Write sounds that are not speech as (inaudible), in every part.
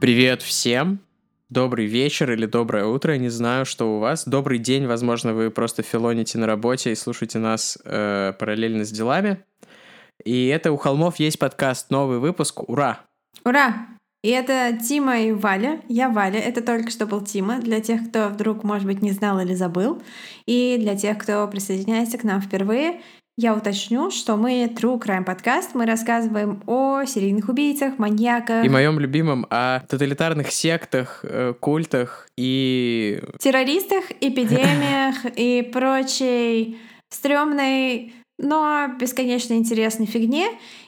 Привет всем! Добрый вечер или доброе утро, не знаю, что у вас. Добрый день, возможно, вы просто филоните на работе и слушаете нас э, параллельно с делами. И это «У холмов есть подкаст», новый выпуск. Ура! Ура! И это Тима и Валя. Я Валя, это только что был Тима, для тех, кто вдруг, может быть, не знал или забыл. И для тех, кто присоединяется к нам впервые, я уточню, что мы True Crime подкаст. Мы рассказываем о серийных убийцах, маньяках. И моем любимом о тоталитарных сектах, э, культах и... Террористах, эпидемиях (laughs) и прочей стрёмной, но бесконечно интересной фигне.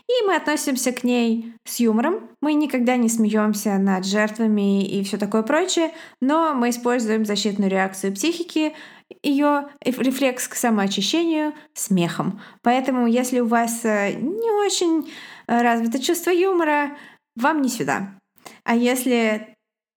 И мы относимся к ней с юмором. Мы никогда не смеемся над жертвами и все такое прочее, но мы используем защитную реакцию психики, ее рефлекс к самоочищению смехом. Поэтому, если у вас э, не очень э, развито чувство юмора, вам не сюда. А если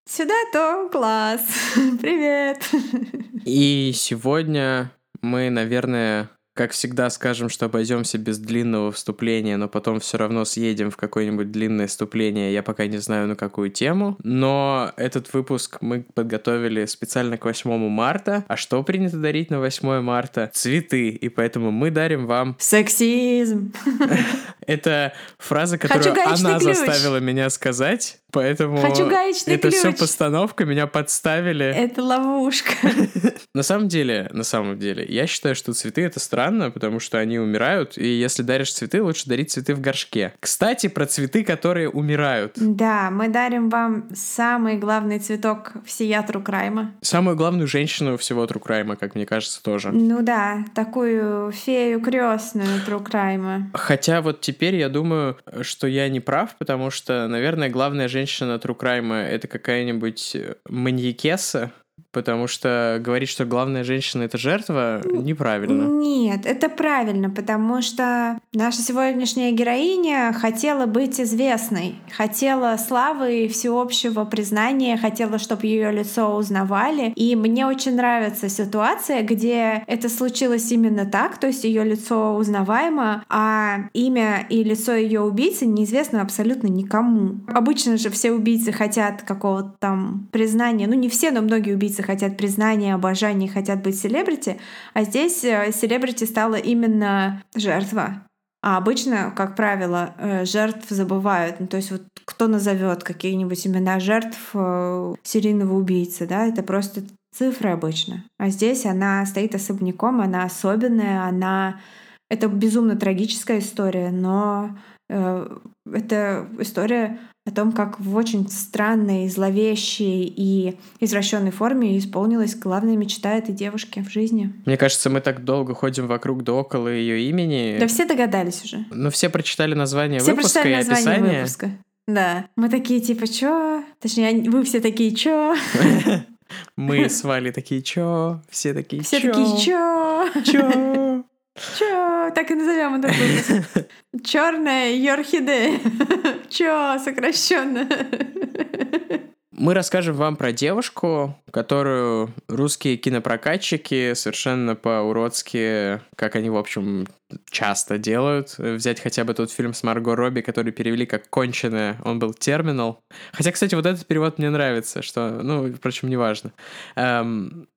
сюда, то класс. (laughs) Привет. (laughs) И сегодня мы, наверное, как всегда, скажем, что обойдемся без длинного вступления, но потом все равно съедем в какое-нибудь длинное вступление. Я пока не знаю, на какую тему. Но этот выпуск мы подготовили специально к 8 марта. А что принято дарить на 8 марта? Цветы. И поэтому мы дарим вам... Сексизм. (laughs) Это фраза, которую она заставила меня сказать. Поэтому Хочу гаечный это ключ. все постановка, меня подставили. Это ловушка. (laughs) На самом деле, на самом деле, я считаю, что цветы это странно, потому что они умирают, и если даришь цветы, лучше дарить цветы в горшке. Кстати, про цветы, которые умирают. Да, мы дарим вам самый главный цветок всея True Crime а. Самую главную женщину всего True Crime а, как мне кажется, тоже. Ну да, такую фею крестную True Crime а. Хотя вот теперь я думаю, что я не прав, потому что, наверное, главная женщина True Crime это какая-нибудь маньякеса, Потому что говорить, что главная женщина это жертва, неправильно. Нет, это правильно, потому что наша сегодняшняя героиня хотела быть известной, хотела славы и всеобщего признания, хотела, чтобы ее лицо узнавали. И мне очень нравится ситуация, где это случилось именно так, то есть ее лицо узнаваемо, а имя и лицо ее убийцы неизвестно абсолютно никому. Обычно же все убийцы хотят какого-то там признания, ну не все, но многие убийцы хотят признания, обожания, хотят быть селебрити, а здесь э, селебрити стала именно жертва. А обычно, как правило, э, жертв забывают. Ну, то есть вот кто назовет какие-нибудь имена жертв э, серийного убийцы, да, это просто цифры обычно. А здесь она стоит особняком, она особенная, она... Это безумно трагическая история, но это история о том, как в очень странной, зловещей и извращенной форме исполнилась главная мечта этой девушки в жизни. Мне кажется, мы так долго ходим вокруг да около ее имени. Да все догадались уже. Но все прочитали название все выпуска прочитали и название описание. выпуска. Да. Мы такие типа, чё? Точнее, вы все такие, чё? (laughs) Мы с Валей такие, чё? Все такие, Все чё? такие, чё? Чё? (laughs) Чё? Так и назовем этот выпуск. Черная орхидея. Чё? Сокращенно. Мы расскажем вам про девушку, которую русские кинопрокатчики совершенно по-уродски, как они, в общем, часто делают. Взять хотя бы тот фильм с Марго Робби, который перевели как «Конченая», он был «Терминал». Хотя, кстати, вот этот перевод мне нравится, что, ну, впрочем, неважно. Эм,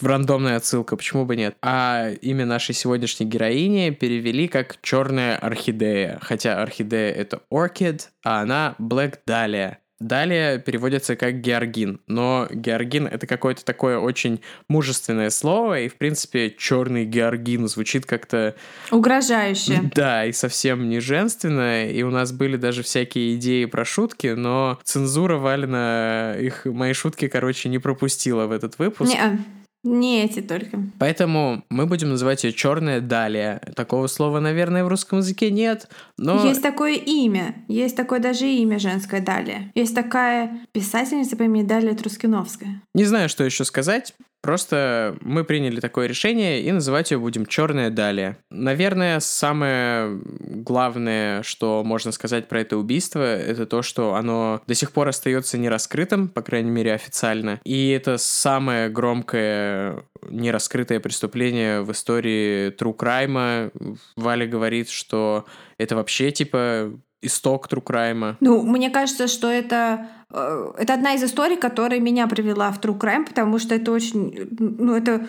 рандомная отсылка, почему бы нет. А имя нашей сегодняшней героини перевели как черная орхидея. Хотя орхидея это orchid, а она Black Dahlia. Далее переводится как георгин, но георгин это какое-то такое очень мужественное слово, и в принципе черный георгин звучит как-то... Угрожающе. Да, и совсем не женственно, и у нас были даже всякие идеи про шутки, но цензура Валина их, мои шутки, короче, не пропустила в этот выпуск. Не, не эти только. Поэтому мы будем называть ее черная далее. Такого слова, наверное, в русском языке нет, но... Есть такое имя, есть такое даже имя женское Далия. Есть такая писательница по имени Далия Трускиновская. Не знаю, что еще сказать. Просто мы приняли такое решение и называть ее будем Черная Далия. Наверное, самое главное, что можно сказать про это убийство, это то, что оно до сих пор остается нераскрытым, по крайней мере официально. И это самое громкое нераскрытое преступление в истории True Crime. Валя говорит, что это вообще, типа, исток тру-крайма. Ну, мне кажется, что это, э, это одна из историй, которая меня привела в true crime, потому что это очень, ну, это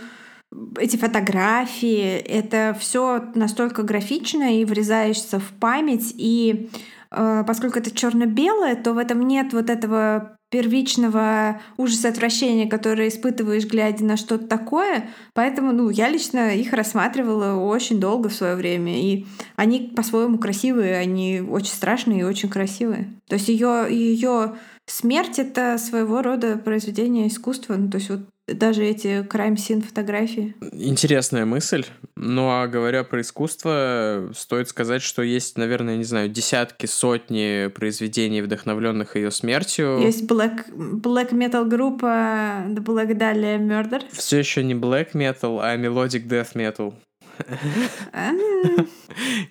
эти фотографии, это все настолько графично и врезаешься в память, и э, поскольку это черно-белое, то в этом нет вот этого первичного ужаса отвращения, которое испытываешь, глядя на что-то такое. Поэтому, ну, я лично их рассматривала очень долго в свое время. И они по-своему красивые, они очень страшные и очень красивые. То есть ее ее смерть это своего рода произведение искусства. Ну, то есть вот даже эти крайм-син фотографии. Интересная мысль. Ну а говоря про искусство, стоит сказать, что есть, наверное, не знаю, десятки, сотни произведений, вдохновленных ее смертью. Есть black, black metal группа The Black Dahlia Murder. Все еще не black metal, а melodic death metal. (laughs)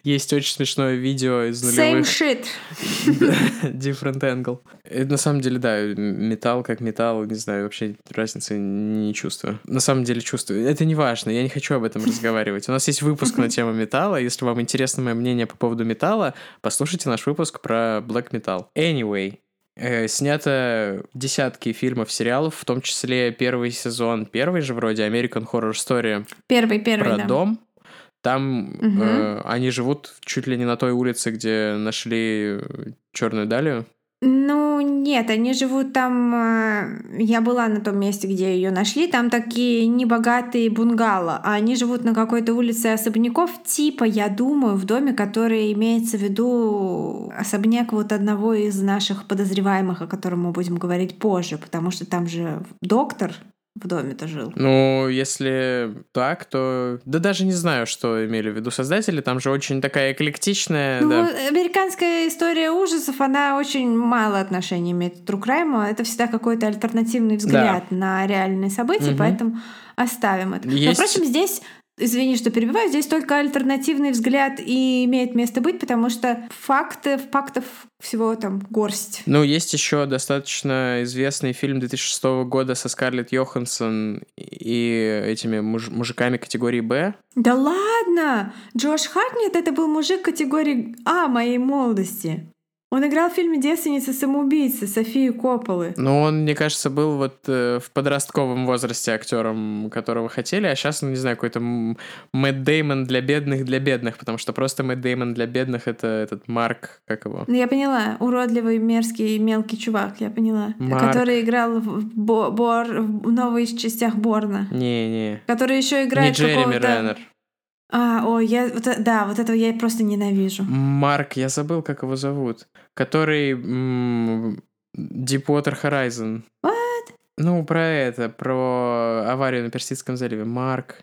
Есть очень смешное видео из нулевых. Same shit. Different angle. Это на самом деле, да, металл как металл, не знаю, вообще разницы не чувствую. На самом деле чувствую. Это не важно, я не хочу об этом разговаривать. У нас есть выпуск на тему металла. Если вам интересно мое мнение по поводу металла, послушайте наш выпуск про black metal. Anyway, Э, снято десятки фильмов, сериалов, в том числе первый сезон, первый же вроде American Horror Story. Первый, первый, Про да. дом. Там Мгм. э, они живут чуть ли не на той улице, где нашли черную далию. Ну, нет, они живут там... э, Я была на том месте, где ее нашли. Там такие небогатые бунгало. А они живут на какой-то улице особняков. Типа, я думаю, в доме, который имеется в виду особняк вот одного из наших подозреваемых, о котором мы будем говорить позже. Потому что там же доктор в доме-то жил. Ну, если так, то... Да даже не знаю, что имели в виду создатели. Там же очень такая эклектичная... Ну, да. американская история ужасов, она очень мало отношения имеет к True Crime. Это всегда какой-то альтернативный взгляд на реальные события, Мгм. поэтому оставим это. Но, Есть- впрочем, здесь, извини, что перебиваю, здесь только альтернативный взгляд и имеет место быть, потому что факты, фактов всего там горсть. Ну, есть еще достаточно известный фильм 2006 года со Скарлетт Йоханссон и этими муж- мужиками категории «Б». Да ладно! Джош Хартнет — это был мужик категории А моей молодости. Он играл в фильме «Девственница самоубийцы» Софии Копполы. Ну, он, мне кажется, был вот э, в подростковом возрасте актером, которого хотели, а сейчас, ну, не знаю, какой-то Мэтт Деймон для бедных для бедных, потому что просто Мэтт Деймон для бедных — это этот Марк, как его? Ну, я поняла. Уродливый, мерзкий, мелкий чувак, я поняла. Марк. Который играл в, Бо- Бор, в новых частях Борна. Не-не, Который еще не играет Джереми какого-то... Реннер. А, ой, я... Вот, э- да, вот этого я просто ненавижу. Марк, я забыл, как его зовут. Который м, Deepwater Horizon. What? Ну, про это, про аварию на Персидском заливе. Марк.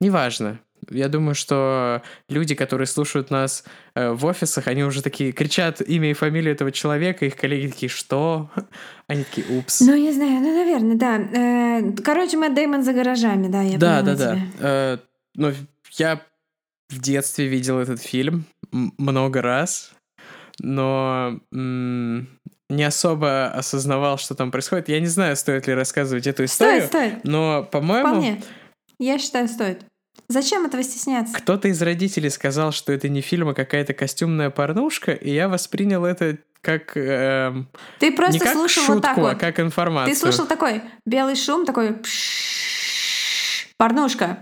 Неважно. Я думаю, что люди, которые слушают нас э, в офисах, они уже такие кричат имя и фамилию этого человека, их коллеги такие, что? Они такие, упс. Ну, я знаю, ну, наверное, да. Э, короче, Мэтт Дэймон за гаражами, да, я да, да, да. тебя. Э, ну, я в детстве видел этот фильм много раз, но не особо осознавал, что там происходит. Я не знаю, стоит ли рассказывать эту историю, Стоит, стоит. но, по-моему, Вполне. Я считаю, стоит. Зачем этого стесняться? кто-то из родителей сказал, что это не фильм, а какая-то костюмная порнушка, и я воспринял это как эм, Ты просто не как слушал шутку, вот так вот. а как информацию. Ты слышал такой белый шум, такой пш, порнушка.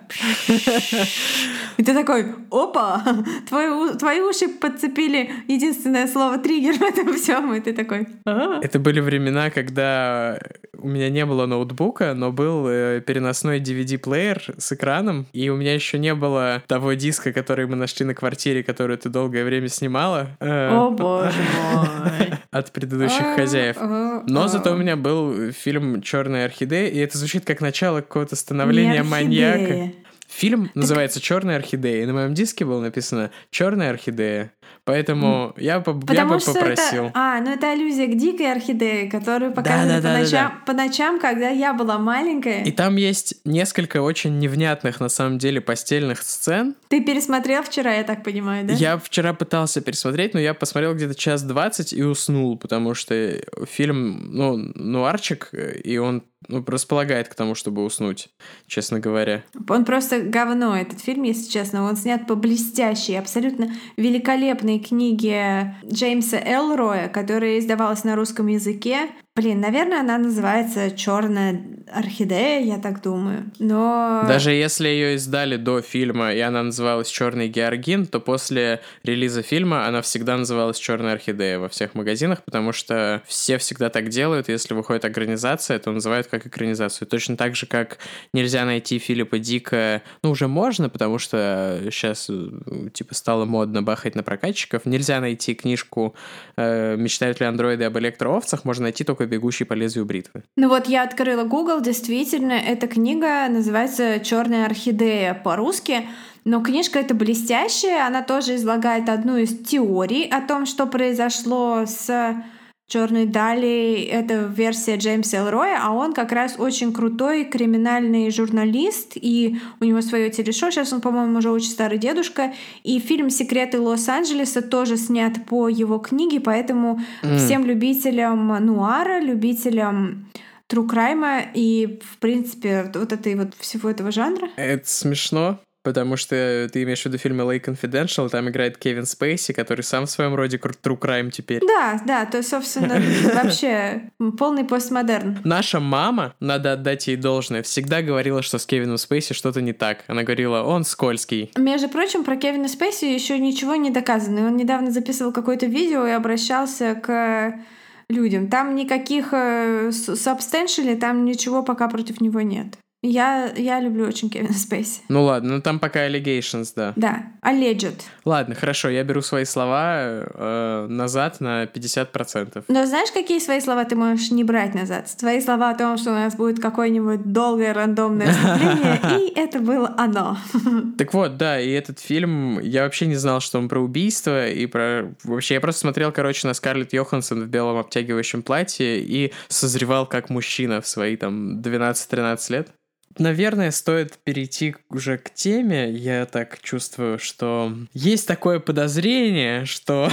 (laughs) И ты такой, опа, (laughs) твои, твои уши подцепили единственное слово триггер в этом всем, и ты такой, «А». Это были времена, когда у меня не было ноутбука, но был э, переносной DVD-плеер с экраном, и у меня еще не было того диска, который мы нашли на квартире, который ты долгое время снимала э, О боже мой. (laughs) от предыдущих А, хозяев. а, Но а. зато у меня был фильм Черная орхидея, и это звучит как начало какого-то становления маньяка. Фильм называется Черная орхидея, и на моем диске было написано Черная орхидея. Поэтому я, по- я бы попросил. это... А, ну это аллюзия к дикой орхидее, которую показывали по, да, да, ночам, по ночам, когда я была маленькая. И там есть несколько очень невнятных, на самом деле, постельных сцен. Ты пересмотрел вчера, я так понимаю, да? Я вчера пытался пересмотреть, но я посмотрел где-то час двадцать и уснул, потому что фильм, ну, нуарчик, и он ну, располагает к тому, чтобы уснуть, честно говоря. Он просто говно, этот фильм, если честно. Он снят по блестящей, абсолютно великолепной книге Джеймса Элроя, которая издавалась на русском языке. Блин, наверное, она называется Черная орхидея, я так думаю. Но даже если ее издали до фильма и она называлась Черный георгин, то после релиза фильма она всегда называлась Черная орхидея во всех магазинах, потому что все всегда так делают. Если выходит экранизация, то называют как экранизацию. Точно так же, как нельзя найти Филиппа Дика, ну уже можно, потому что сейчас типа стало модно бахать на прокатчиков. Нельзя найти книжку э, «Мечтают ли андроиды об электроовцах», можно найти только бегущий по лезвию бритвы. Ну вот я открыла Google, действительно, эта книга называется Черная орхидея по-русски. Но книжка эта блестящая, она тоже излагает одну из теорий о том, что произошло с Черной Дали это версия Джеймса Элроя, а он как раз очень крутой криминальный журналист, и у него свое телешоу, сейчас он, по-моему, уже очень старый дедушка, и фильм «Секреты Лос-Анджелеса» тоже снят по его книге, поэтому mm. всем любителям нуара, любителям crime и, в принципе, вот этой вот всего этого жанра. Это смешно, потому что ты имеешь в виду фильм LA Confidential, там играет Кевин Спейси, который сам в своем роде true crime теперь. Да, да, то, собственно, (laughs) вообще полный постмодерн. Наша мама, надо отдать ей должное, всегда говорила, что с Кевином Спейси что-то не так. Она говорила, он скользкий. Между прочим, про Кевина Спейси еще ничего не доказано. Он недавно записывал какое-то видео и обращался к людям. Там никаких э, сабстеншили, там ничего пока против него нет. Я, я люблю очень Кевина (laughs) Спейси. Ну ладно, ну там пока allegations, да. Да, alleged. Ладно, хорошо, я беру свои слова э, назад на 50%. Но знаешь, какие свои слова ты можешь не брать назад? Твои слова о том, что у нас будет какое-нибудь долгое рандомное вступление, (laughs) и это было оно. (laughs) Так вот, да, и этот фильм, я вообще не знал, что он про убийство, и про... Вообще, я просто смотрел, короче, на Скарлетт Йоханссон в белом обтягивающем платье и созревал как мужчина в свои там 12-13 лет наверное, стоит перейти уже к теме. Я так чувствую, что есть такое подозрение, что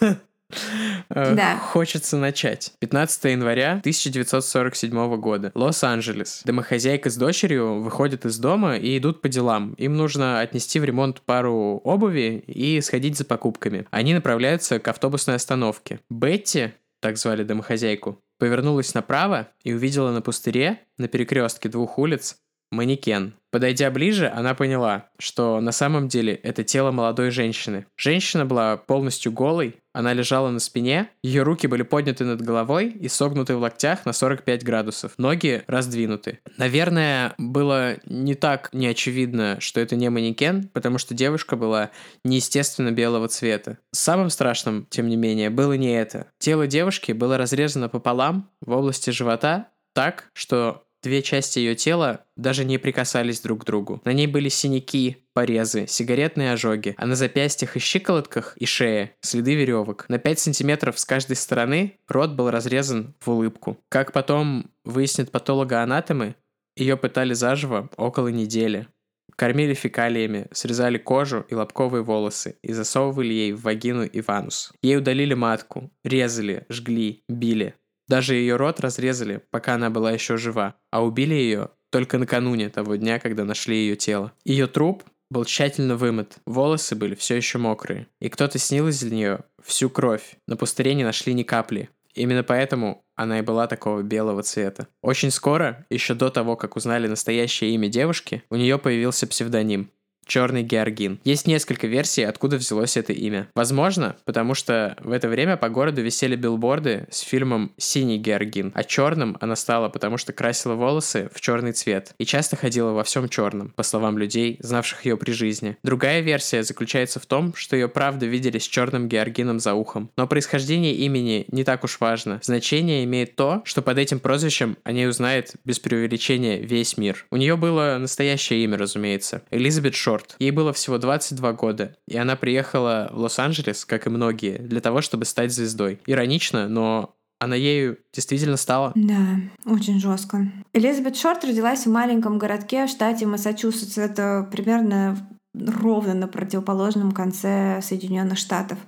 (laughs) э, да. Хочется начать. 15 января 1947 года. Лос-Анджелес. Домохозяйка с дочерью выходят из дома и идут по делам. Им нужно отнести в ремонт пару обуви и сходить за покупками. Они направляются к автобусной остановке. Бетти, так звали домохозяйку, повернулась направо и увидела на пустыре, на перекрестке двух улиц, манекен. Подойдя ближе, она поняла, что на самом деле это тело молодой женщины. Женщина была полностью голой, она лежала на спине, ее руки были подняты над головой и согнуты в локтях на 45 градусов, ноги раздвинуты. Наверное, было не так неочевидно, что это не манекен, потому что девушка была неестественно белого цвета. Самым страшным, тем не менее, было не это. Тело девушки было разрезано пополам в области живота так, что Две части ее тела даже не прикасались друг к другу. На ней были синяки, порезы, сигаретные ожоги, а на запястьях и щиколотках и шее следы веревок. На 5 сантиметров с каждой стороны рот был разрезан в улыбку. Как потом выяснят патологоанатомы, ее пытали заживо около недели. Кормили фекалиями, срезали кожу и лобковые волосы и засовывали ей в вагину и ванус. Ей удалили матку, резали, жгли, били. Даже ее рот разрезали, пока она была еще жива, а убили ее только накануне того дня, когда нашли ее тело. Ее труп был тщательно вымыт, волосы были все еще мокрые, и кто-то снил из нее всю кровь. На пустыре не нашли ни капли. Именно поэтому она и была такого белого цвета. Очень скоро, еще до того, как узнали настоящее имя девушки, у нее появился псевдоним черный георгин. Есть несколько версий, откуда взялось это имя. Возможно, потому что в это время по городу висели билборды с фильмом «Синий георгин», а черным она стала, потому что красила волосы в черный цвет и часто ходила во всем черном, по словам людей, знавших ее при жизни. Другая версия заключается в том, что ее правда видели с черным георгином за ухом. Но происхождение имени не так уж важно. Значение имеет то, что под этим прозвищем о ней узнает без преувеличения весь мир. У нее было настоящее имя, разумеется. Элизабет Шор Шорт. Ей было всего 22 года, и она приехала в Лос-Анджелес, как и многие, для того, чтобы стать звездой. Иронично, но она ею действительно стала. Да, очень жестко. Элизабет Шорт родилась в маленьком городке в штате Массачусетс. Это примерно ровно на противоположном конце Соединенных Штатов.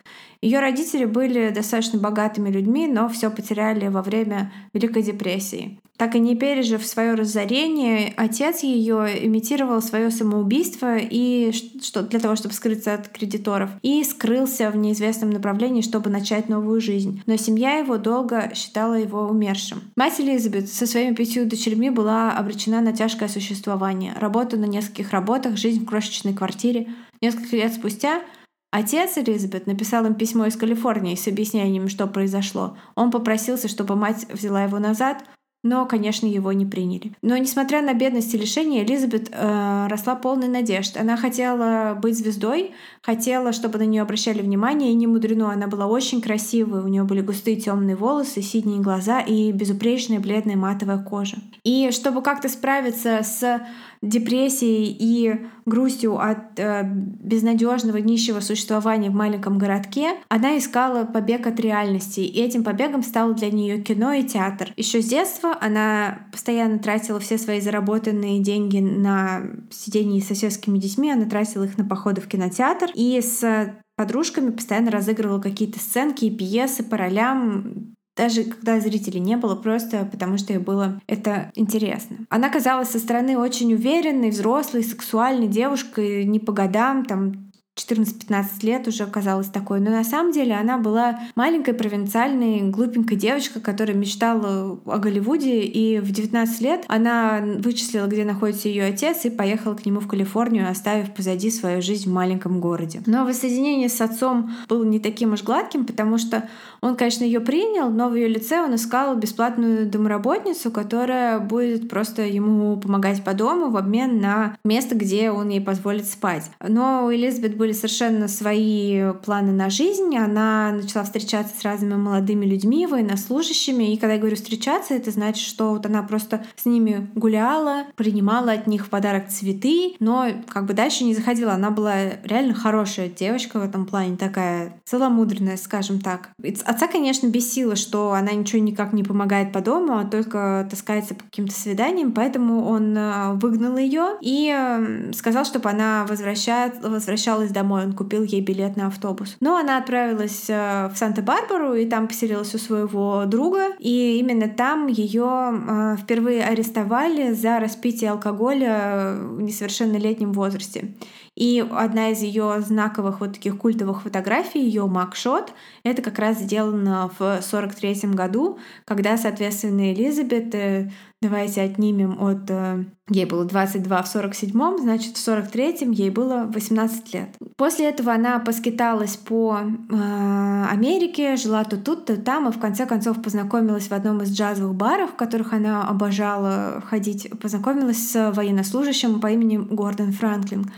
Ее родители были достаточно богатыми людьми, но все потеряли во время Великой депрессии. Так и не пережив свое разорение, отец ее имитировал свое самоубийство и что для того, чтобы скрыться от кредиторов, и скрылся в неизвестном направлении, чтобы начать новую жизнь. Но семья его долго считала его умершим. Мать Элизабет со своими пятью дочерьми была обречена на тяжкое существование, работу на нескольких работах, жизнь в крошечной квартире. Несколько лет спустя Отец Элизабет написал им письмо из Калифорнии с объяснением, что произошло. Он попросился, чтобы мать взяла его назад, но, конечно, его не приняли. Но, несмотря на бедность и лишение, Элизабет э, росла полной надежд. Она хотела быть звездой, хотела, чтобы на нее обращали внимание, и не мудрено, она была очень красивой, у нее были густые темные волосы, синие глаза и безупречная бледная матовая кожа. И чтобы как-то справиться с депрессией и грустью от э, безнадежного нищего существования в маленьком городке, она искала побег от реальности, и этим побегом стало для нее кино и театр. Еще с детства она постоянно тратила все свои заработанные деньги на сидение с соседскими детьми, она тратила их на походы в кинотеатр, и с подружками постоянно разыгрывала какие-то сценки и пьесы по ролям даже когда зрителей не было, просто потому что ей было это интересно. Она казалась со стороны очень уверенной, взрослой, сексуальной девушкой, не по годам, там 14-15 лет уже оказалась такой. Но на самом деле она была маленькой провинциальной глупенькой девочкой, которая мечтала о Голливуде. И в 19 лет она вычислила, где находится ее отец, и поехала к нему в Калифорнию, оставив позади свою жизнь в маленьком городе. Но воссоединение с отцом было не таким уж гладким, потому что он, конечно, ее принял, но в ее лице он искал бесплатную домработницу, которая будет просто ему помогать по дому в обмен на место, где он ей позволит спать. Но у Элизабет были совершенно свои планы на жизнь. Она начала встречаться с разными молодыми людьми, военнослужащими. И когда я говорю встречаться, это значит, что вот она просто с ними гуляла, принимала от них в подарок цветы, но как бы дальше не заходила. Она была реально хорошая девочка в этом плане, такая целомудренная, скажем так. Отца, конечно, бесило, что она ничего никак не помогает по дому, а только таскается по каким-то свиданиям, поэтому он э, выгнал ее и сказал, чтобы она возвращалась домой. Он купил ей билет на автобус. Но она отправилась э, в Санта-Барбару и там поселилась у своего друга. И именно там ее впервые арестовали за распитие алкоголя в несовершеннолетнем возрасте. И одна из ее знаковых вот таких культовых фотографий, ее макшот, это как раз сделано в 43 году, когда, соответственно, Элизабет, э, давайте отнимем от... Э, ей было 22 в 47 значит, в 43-м ей было 18 лет. После этого она поскиталась по э, Америке, жила то тут, то там, и в конце концов познакомилась в одном из джазовых баров, в которых она обожала ходить, познакомилась с военнослужащим по имени Гордон Франклин.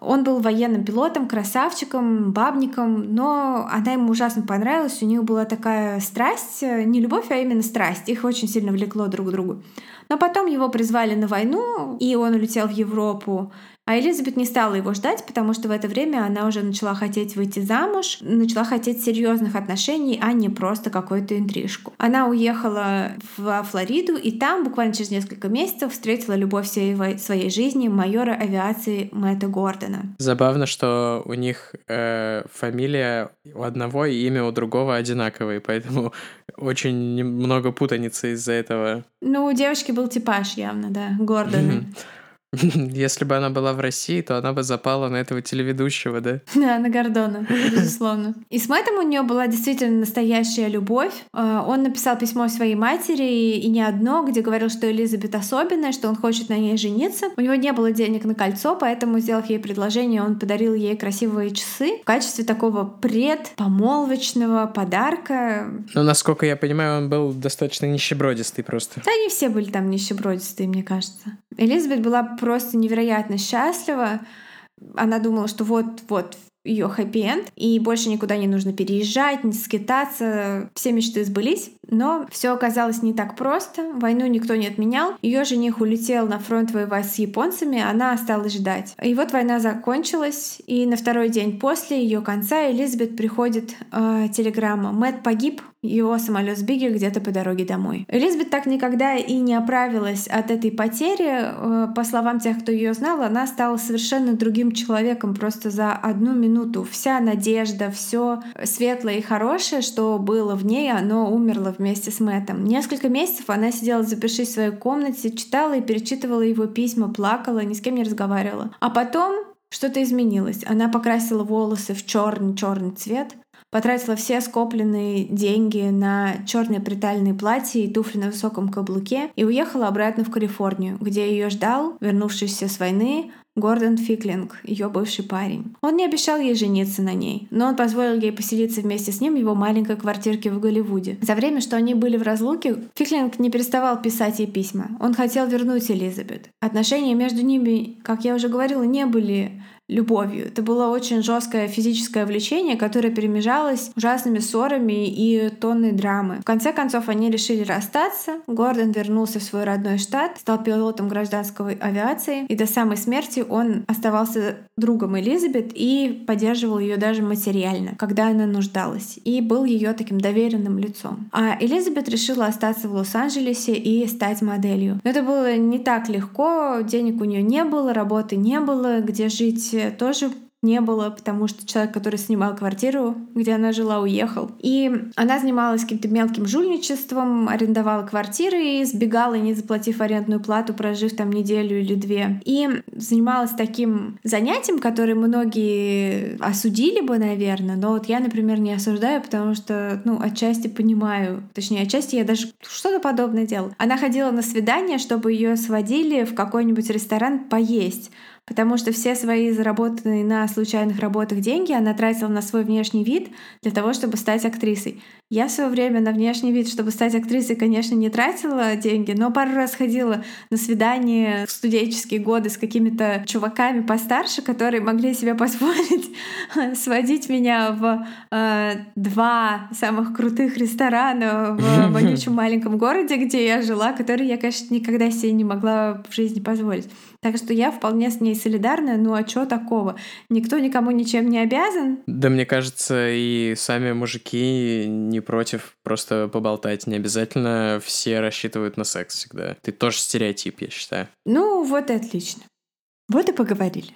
Он был военным пилотом, красавчиком, бабником, но она ему ужасно понравилась. У них была такая страсть, не любовь, а именно страсть. Их очень сильно влекло друг к другу. Но потом его призвали на войну, и он улетел в Европу. А Элизабет не стала его ждать, потому что в это время она уже начала хотеть выйти замуж, начала хотеть серьезных отношений, а не просто какую-то интрижку. Она уехала в Флориду, и там буквально через несколько месяцев встретила любовь всей своей жизни майора авиации Мэтта Гордона. Забавно, что у них э, фамилия у одного и имя у другого одинаковые, поэтому очень много путаницы из-за этого. Ну, у девочки был типаж явно, да, Гордона. (laughs) Если бы она была в России, то она бы запала на этого телеведущего, да? (laughs) Да, на Гордона, безусловно. И с Мэттом у нее была действительно настоящая любовь. А, он написал письмо своей матери, и не одно, где говорил, что Элизабет особенная, что он хочет на ней жениться. У него не было денег на кольцо, поэтому, сделав ей предложение, он подарил ей красивые часы в качестве такого предпомолвочного подарка. Ну, насколько я понимаю, он был достаточно нищебродистый просто. Да, они все были там нищебродистые, мне кажется. Элизабет была просто невероятно счастлива. Она думала, что вот-вот ее хэппи-энд, и больше никуда не нужно переезжать, не скитаться. Все мечты сбылись. Но все оказалось не так просто. Войну никто не отменял. Ее жених улетел на фронт воевать с японцами, она осталась ждать. И вот война закончилась, и на второй день после ее конца Элизабет приходит э, телеграмма. Мэтт погиб, его самолет сбегал где-то по дороге домой. Элизабет так никогда и не оправилась от этой потери. Э, по словам тех, кто ее знал, она стала совершенно другим человеком просто за одну минуту. Вся надежда, все светлое и хорошее, что было в ней, оно умерло вместе с Мэттом. Несколько месяцев она сидела, запершись в своей комнате, читала и перечитывала его письма, плакала, ни с кем не разговаривала. А потом что-то изменилось. Она покрасила волосы в черный-черный цвет, потратила все скопленные деньги на черное притальное платье и туфли на высоком каблуке и уехала обратно в Калифорнию, где ее ждал, вернувшийся с войны, Гордон Фиклинг, ее бывший парень. Он не обещал ей жениться на ней, но он позволил ей поселиться вместе с ним в его маленькой квартирке в Голливуде. За время, что они были в разлуке, Фиклинг не переставал писать ей письма. Он хотел вернуть Элизабет. Отношения между ними, как я уже говорила, не были любовью. Это было очень жесткое физическое влечение, которое перемежалось ужасными ссорами и тонной драмы. В конце концов, они решили расстаться. Гордон вернулся в свой родной штат, стал пилотом гражданской авиации, и до самой смерти он оставался другом Элизабет и поддерживал ее даже материально, когда она нуждалась, и был ее таким доверенным лицом. А Элизабет решила остаться в Лос-Анджелесе и стать моделью. Но это было не так легко, денег у нее не было, работы не было, где жить тоже не было, потому что человек, который снимал квартиру, где она жила, уехал. И она занималась каким-то мелким жульничеством, арендовала квартиры и сбегала, не заплатив арендную плату, прожив там неделю или две. И занималась таким занятием, которое многие осудили бы, наверное, но вот я, например, не осуждаю, потому что, ну, отчасти понимаю, точнее, отчасти я даже что-то подобное делала. Она ходила на свидание, чтобы ее сводили в какой-нибудь ресторан поесть потому что все свои заработанные на случайных работах деньги она тратила на свой внешний вид для того, чтобы стать актрисой. Я в свое время на внешний вид, чтобы стать актрисой, конечно, не тратила деньги, но пару раз ходила на свидания в студенческие годы с какими-то чуваками постарше, которые могли себе позволить (laughs) сводить меня в э, два самых крутых ресторана в (laughs) вонючем маленьком городе, где я жила, которые я, конечно, никогда себе не могла в жизни позволить. Так что я вполне с ней солидарна, ну а чё такого? Никто никому ничем не обязан. Да, мне кажется, и сами мужики не против просто поболтать. Не обязательно все рассчитывают на секс всегда. Ты тоже стереотип, я считаю. Ну, вот и отлично. Вот и поговорили.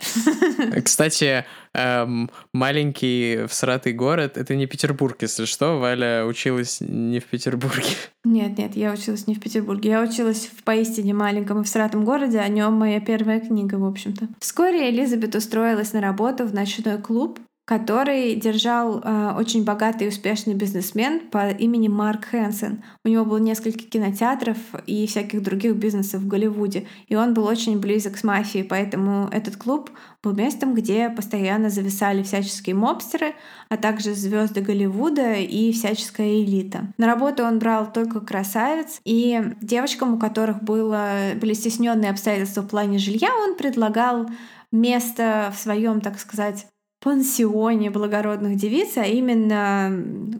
Кстати, эм, маленький всратый город — это не Петербург, если что. Валя училась не в Петербурге. Нет, нет, я училась не в Петербурге. Я училась в поистине маленьком и всратом городе. О нем моя первая книга, в общем-то. Вскоре Элизабет устроилась на работу в ночной клуб, который держал э, очень богатый и успешный бизнесмен по имени Марк Хэнсон. У него было несколько кинотеатров и всяких других бизнесов в Голливуде, и он был очень близок с мафией, поэтому этот клуб был местом, где постоянно зависали всяческие мобстеры, а также звезды Голливуда и всяческая элита. На работу он брал только красавиц, и девочкам, у которых было, были стесненные обстоятельства в плане жилья, он предлагал место в своем, так сказать, пансионе благородных девиц, а именно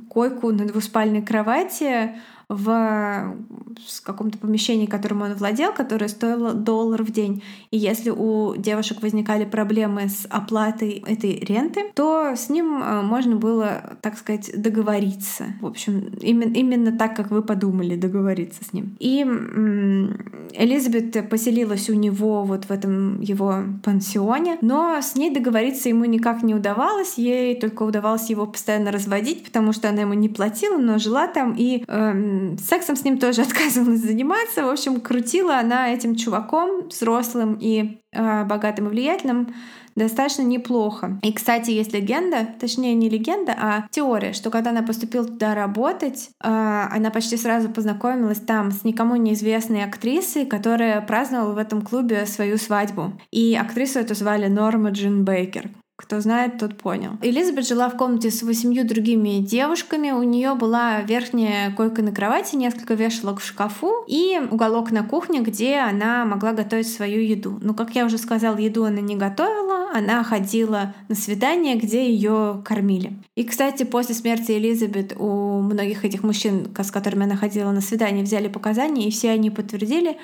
койку на двуспальной кровати в каком-то помещении, которым он владел, которое стоило доллар в день. И если у девушек возникали проблемы с оплатой этой ренты, то с ним э, можно было, так сказать, договориться. В общем, именно, именно так, как вы подумали, договориться с ним. И Элизабет поселилась у него вот в этом его пансионе, но с ней договориться ему никак не удавалось, ей только удавалось его постоянно разводить, потому что она ему не платила, но жила там и эм, сексом с ним тоже (laughs) отказывалась заниматься. В общем, крутила она этим чуваком, взрослым и э, богатым и влиятельным, достаточно неплохо. И, кстати, есть легенда, точнее не легенда, а теория, что когда она поступила туда работать, э, она почти сразу познакомилась там с никому неизвестной актрисой, которая праздновала в этом клубе свою свадьбу. И актрису эту звали Норма Джин Бейкер Кто знает, тот понял. Элизабет жила в комнате с восемью другими девушками. У нее была верхняя койка на кровати, несколько вешалок в шкафу и уголок на кухне, где она могла готовить свою еду. Но, как я уже сказала, еду она не готовила, она ходила на свидания, где ее кормили. И, кстати, после смерти Элизабет у многих этих мужчин, с которыми она ходила на свидание, взяли показания, и все они подтвердили,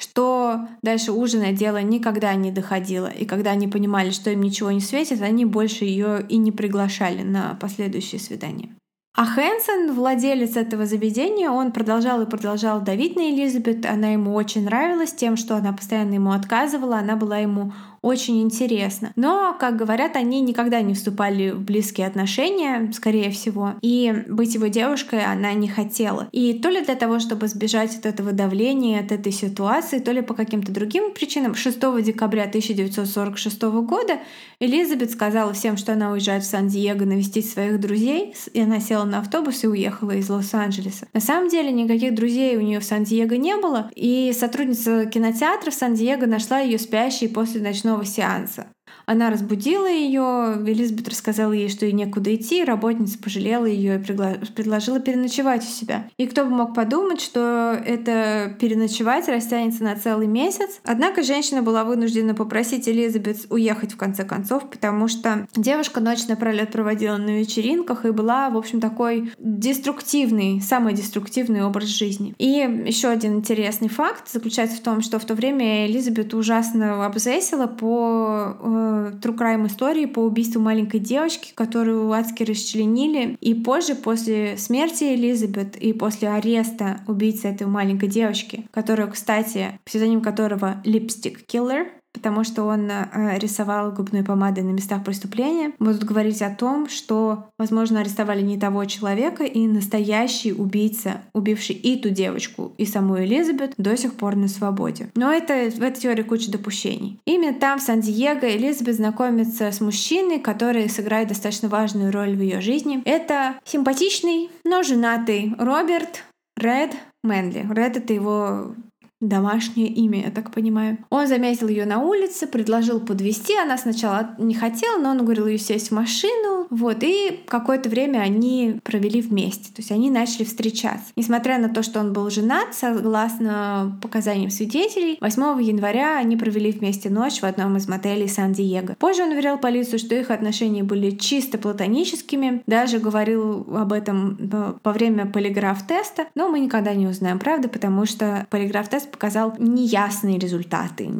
что дальше ужина дело никогда не доходило. И когда они понимали, что им ничего не светит, они больше ее и не приглашали на последующие свидания. А Хэнсон, владелец этого заведения, он продолжал и продолжал давить на Элизабет. Она ему очень нравилась тем, что она постоянно ему отказывала. Она была ему очень интересно. Но, как говорят, они никогда не вступали в близкие отношения, скорее всего, и быть его девушкой она не хотела. И то ли для того, чтобы сбежать от этого давления, от этой ситуации, то ли по каким-то другим причинам, 6 декабря 1946 года Элизабет сказала всем, что она уезжает в Сан-Диего навестить своих друзей, и она села на автобус и уехала из Лос-Анджелеса. На самом деле никаких друзей у нее в Сан-Диего не было, и сотрудница кинотеатра в Сан-Диего нашла ее спящей после ночного ночного сеанса. Она разбудила ее, Элизабет рассказала ей, что ей некуда идти, работница пожалела ее и предложила переночевать у себя. И кто бы мог подумать, что это переночевать растянется на целый месяц. Однако женщина была вынуждена попросить Элизабет уехать в конце концов, потому что девушка ночь напролет проводила на вечеринках и была, в общем, такой деструктивный, самый деструктивный образ жизни. И еще один интересный факт заключается в том, что в то время Элизабет ужасно обзесила по э, true crime истории по убийству маленькой девочки, которую адски расчленили. И позже, после смерти Элизабет и после ареста убийцы этой маленькой девочки, которую, кстати, псевдоним которого Lipstick Killer, потому что он э, рисовал губной помадой на местах преступления, будут говорить о том, что, возможно, арестовали не того человека, и настоящий убийца, убивший и ту девочку, и саму Элизабет, до сих пор на свободе. Но это, в этой теории куча допущений. Именно там, в Сан-Диего, Элизабет знакомится с мужчиной, который сыграет достаточно важную роль в ее жизни. Это симпатичный, но женатый Роберт Ред Мэнли. Ред — это его домашнее имя, я так понимаю. Он заметил ее на улице, предложил подвести. Она сначала не хотела, но он говорил ее сесть в машину. Вот, и какое-то время они провели вместе. То есть они начали встречаться. Несмотря на то, что он был женат, согласно показаниям свидетелей, 8 января они провели вместе ночь в одном из мотелей Сан-Диего. Позже он уверял полицию, что их отношения были чисто платоническими. Даже говорил об этом э, во время полиграф-теста. Но мы никогда не узнаем правды, потому что полиграф-тест показал неясные результаты.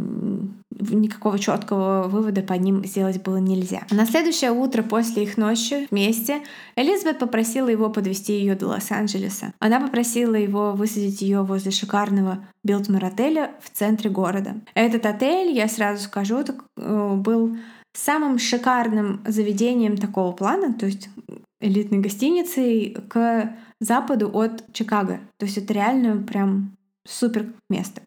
Никакого четкого вывода по ним сделать было нельзя. На следующее утро после их ночи вместе Элизабет попросила его подвести ее до Лос-Анджелеса. Она попросила его высадить ее возле шикарного Билтмор отеля в центре города. Этот отель, я сразу скажу, э, был самым шикарным заведением такого плана, то есть элитной гостиницей к западу от Чикаго. То есть это реально прям супер место.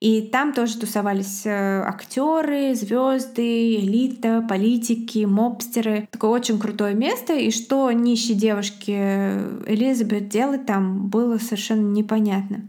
И там тоже тусовались э, актеры, звезды, элита, политики, мобстеры. Такое очень крутое место. И что нищей девушке Элизабет делать там, было совершенно непонятно.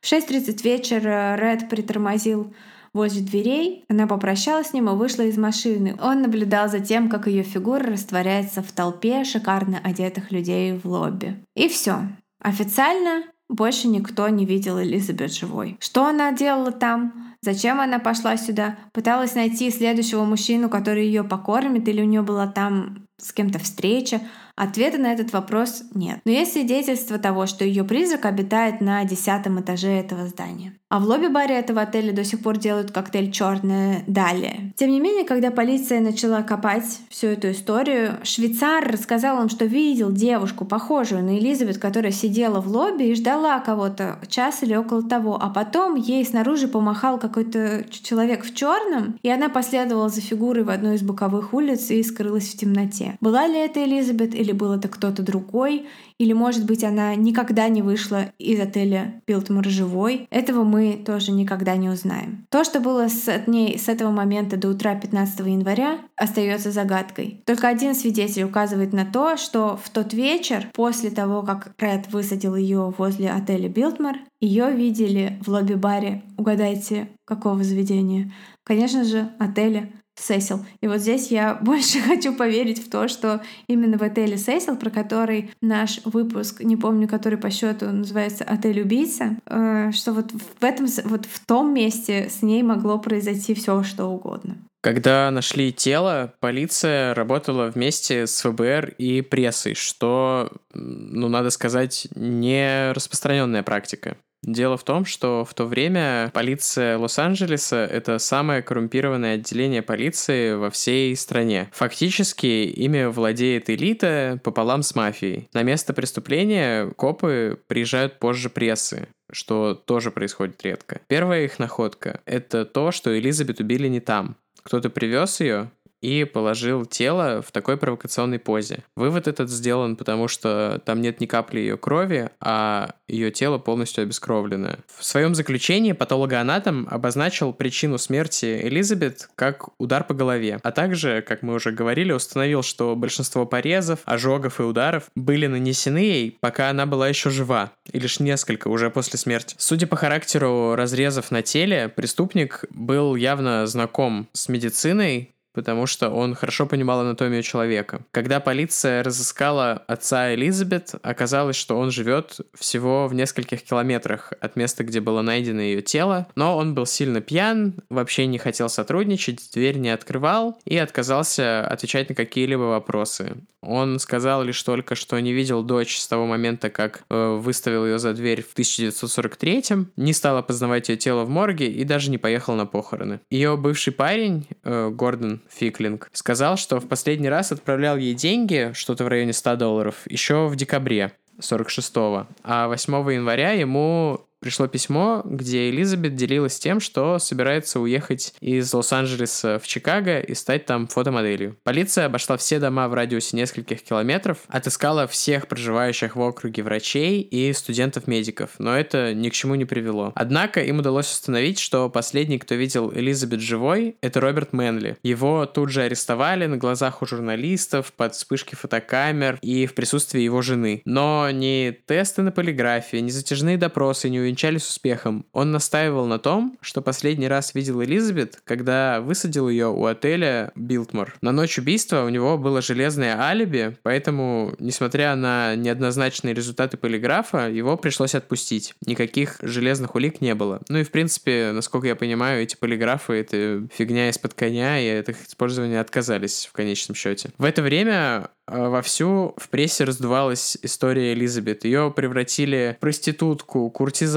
В 6.30 вечера Ред притормозил возле дверей. Она попрощалась с ним и вышла из машины. Он наблюдал за тем, как ее фигура растворяется в толпе шикарно одетых людей в лобби. И все. Официально больше никто не видел Элизабет живой. Что она делала там? Зачем она пошла сюда? Пыталась найти следующего мужчину, который ее покормит, или у нее была там с кем-то встреча? Ответа на этот вопрос нет. Но есть свидетельство того, что ее призрак обитает на десятом этаже этого здания. А в лобби-баре этого отеля до сих пор делают коктейль черное далее. Тем не менее, когда полиция начала копать всю эту историю, швейцар рассказал им, что видел девушку, похожую на Элизабет, которая сидела в лобби и ждала кого-то час или около того, а потом ей снаружи помахал какой-то человек в черном, и она последовала за фигурой в одну из боковых улиц и скрылась в темноте. Была ли это Элизабет или был это кто-то другой, или, может быть, она никогда не вышла из отеля Билтмор живой. Этого мы тоже никогда не узнаем. То, что было с ней с этого момента до утра 15 января, остается загадкой. Только один свидетель указывает на то, что в тот вечер, после того, как Ред высадил ее возле отеля Билтмор, ее видели в лобби-баре. Угадайте, какого заведения? Конечно же, отеля Сесил. И вот здесь я (laughs) больше хочу поверить в то, что именно в отеле Сесил, про который наш выпуск, не помню, который по счету называется «Отель убийца», э, что вот в этом, вот в том месте с ней могло произойти все что угодно. Когда нашли тело, полиция работала вместе с ФБР и прессой, что, ну, надо сказать, не распространенная практика. Дело в том, что в то время полиция Лос-Анджелеса — это самое коррумпированное отделение полиции во всей стране. Фактически ими владеет элита пополам с мафией. На место преступления копы приезжают позже прессы что тоже происходит редко. Первая их находка — это то, что Элизабет убили не там. Кто-то привез ее, и положил тело в такой провокационной позе. Вывод этот сделан, потому что там нет ни капли ее крови, а ее тело полностью обескровлено. В своем заключении патологоанатом обозначил причину смерти Элизабет как удар по голове, а также, как мы уже говорили, установил, что большинство порезов, ожогов и ударов были нанесены ей, пока она была еще жива, и лишь несколько уже после смерти. Судя по характеру разрезов на теле, преступник был явно знаком с медициной, потому что он хорошо понимал анатомию человека. Когда полиция разыскала отца Элизабет, оказалось, что он живет всего в нескольких километрах от места, где было найдено ее тело, но он был сильно пьян, вообще не хотел сотрудничать, дверь не открывал и отказался отвечать на какие-либо вопросы. Он сказал лишь только, что не видел дочь с того момента, как э, выставил ее за дверь в 1943-м, не стал опознавать ее тело в морге и даже не поехал на похороны. Ее бывший парень, э, Гордон Фиклинг, сказал, что в последний раз отправлял ей деньги, что-то в районе 100 долларов, еще в декабре 46-го, а 8 января ему пришло письмо, где Элизабет делилась тем, что собирается уехать из Лос-Анджелеса в Чикаго и стать там фотомоделью. Полиция обошла все дома в радиусе нескольких километров, отыскала всех проживающих в округе врачей и студентов-медиков, но это ни к чему не привело. Однако им удалось установить, что последний, кто видел Элизабет живой, это Роберт Мэнли. Его тут же арестовали на глазах у журналистов, под вспышки фотокамер и в присутствии его жены. Но ни тесты на полиграфии, ни затяжные допросы не увенчались успехом. Он настаивал на том, что последний раз видел Элизабет, когда высадил ее у отеля Билтмор. На ночь убийства у него было железное алиби, поэтому, несмотря на неоднозначные результаты полиграфа, его пришлось отпустить. Никаких железных улик не было. Ну и, в принципе, насколько я понимаю, эти полиграфы — это фигня из-под коня, и от их использования отказались в конечном счете. В это время а, вовсю в прессе раздувалась история Элизабет. Ее превратили в проститутку, куртизанку,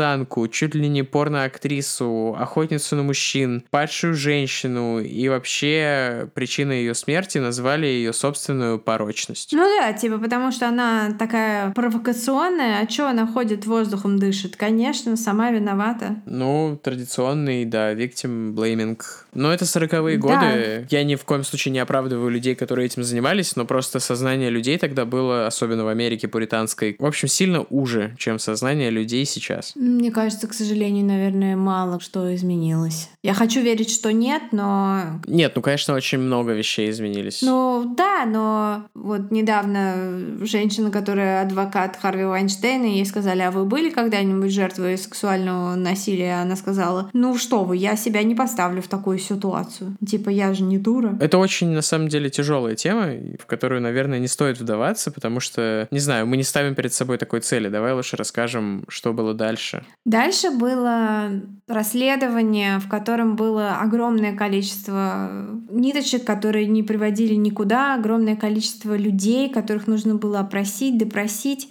чуть ли не порноактрису, охотницу на мужчин, падшую женщину, и вообще причиной ее смерти назвали ее собственную порочность. Ну да, типа потому что она такая провокационная, а что она ходит воздухом дышит? Конечно, сама виновата. Ну, традиционный, да, victim blaming. Но это сороковые да. годы. Я ни в коем случае не оправдываю людей, которые этим занимались, но просто со сознание людей тогда было, особенно в Америке пуританской, в общем, сильно уже, чем сознание людей сейчас. Мне кажется, к сожалению, наверное, мало что изменилось. Я хочу верить, что нет, но... Нет, ну, конечно, очень много вещей изменились. Ну, да, но вот недавно женщина, которая адвокат Харви Вайнштейна, ей сказали, а вы были когда-нибудь жертвой сексуального насилия? Она сказала, ну что вы, я себя не поставлю в такую ситуацию. Типа, я же не дура. Это очень, на самом деле, тяжелая тема, в которую, наверное, не стоит вдаваться, потому что, не знаю, мы не ставим перед собой такой цели. Давай лучше расскажем, что было дальше. Дальше было расследование, в котором было огромное количество ниточек, которые не приводили никуда, огромное количество людей, которых нужно было опросить, допросить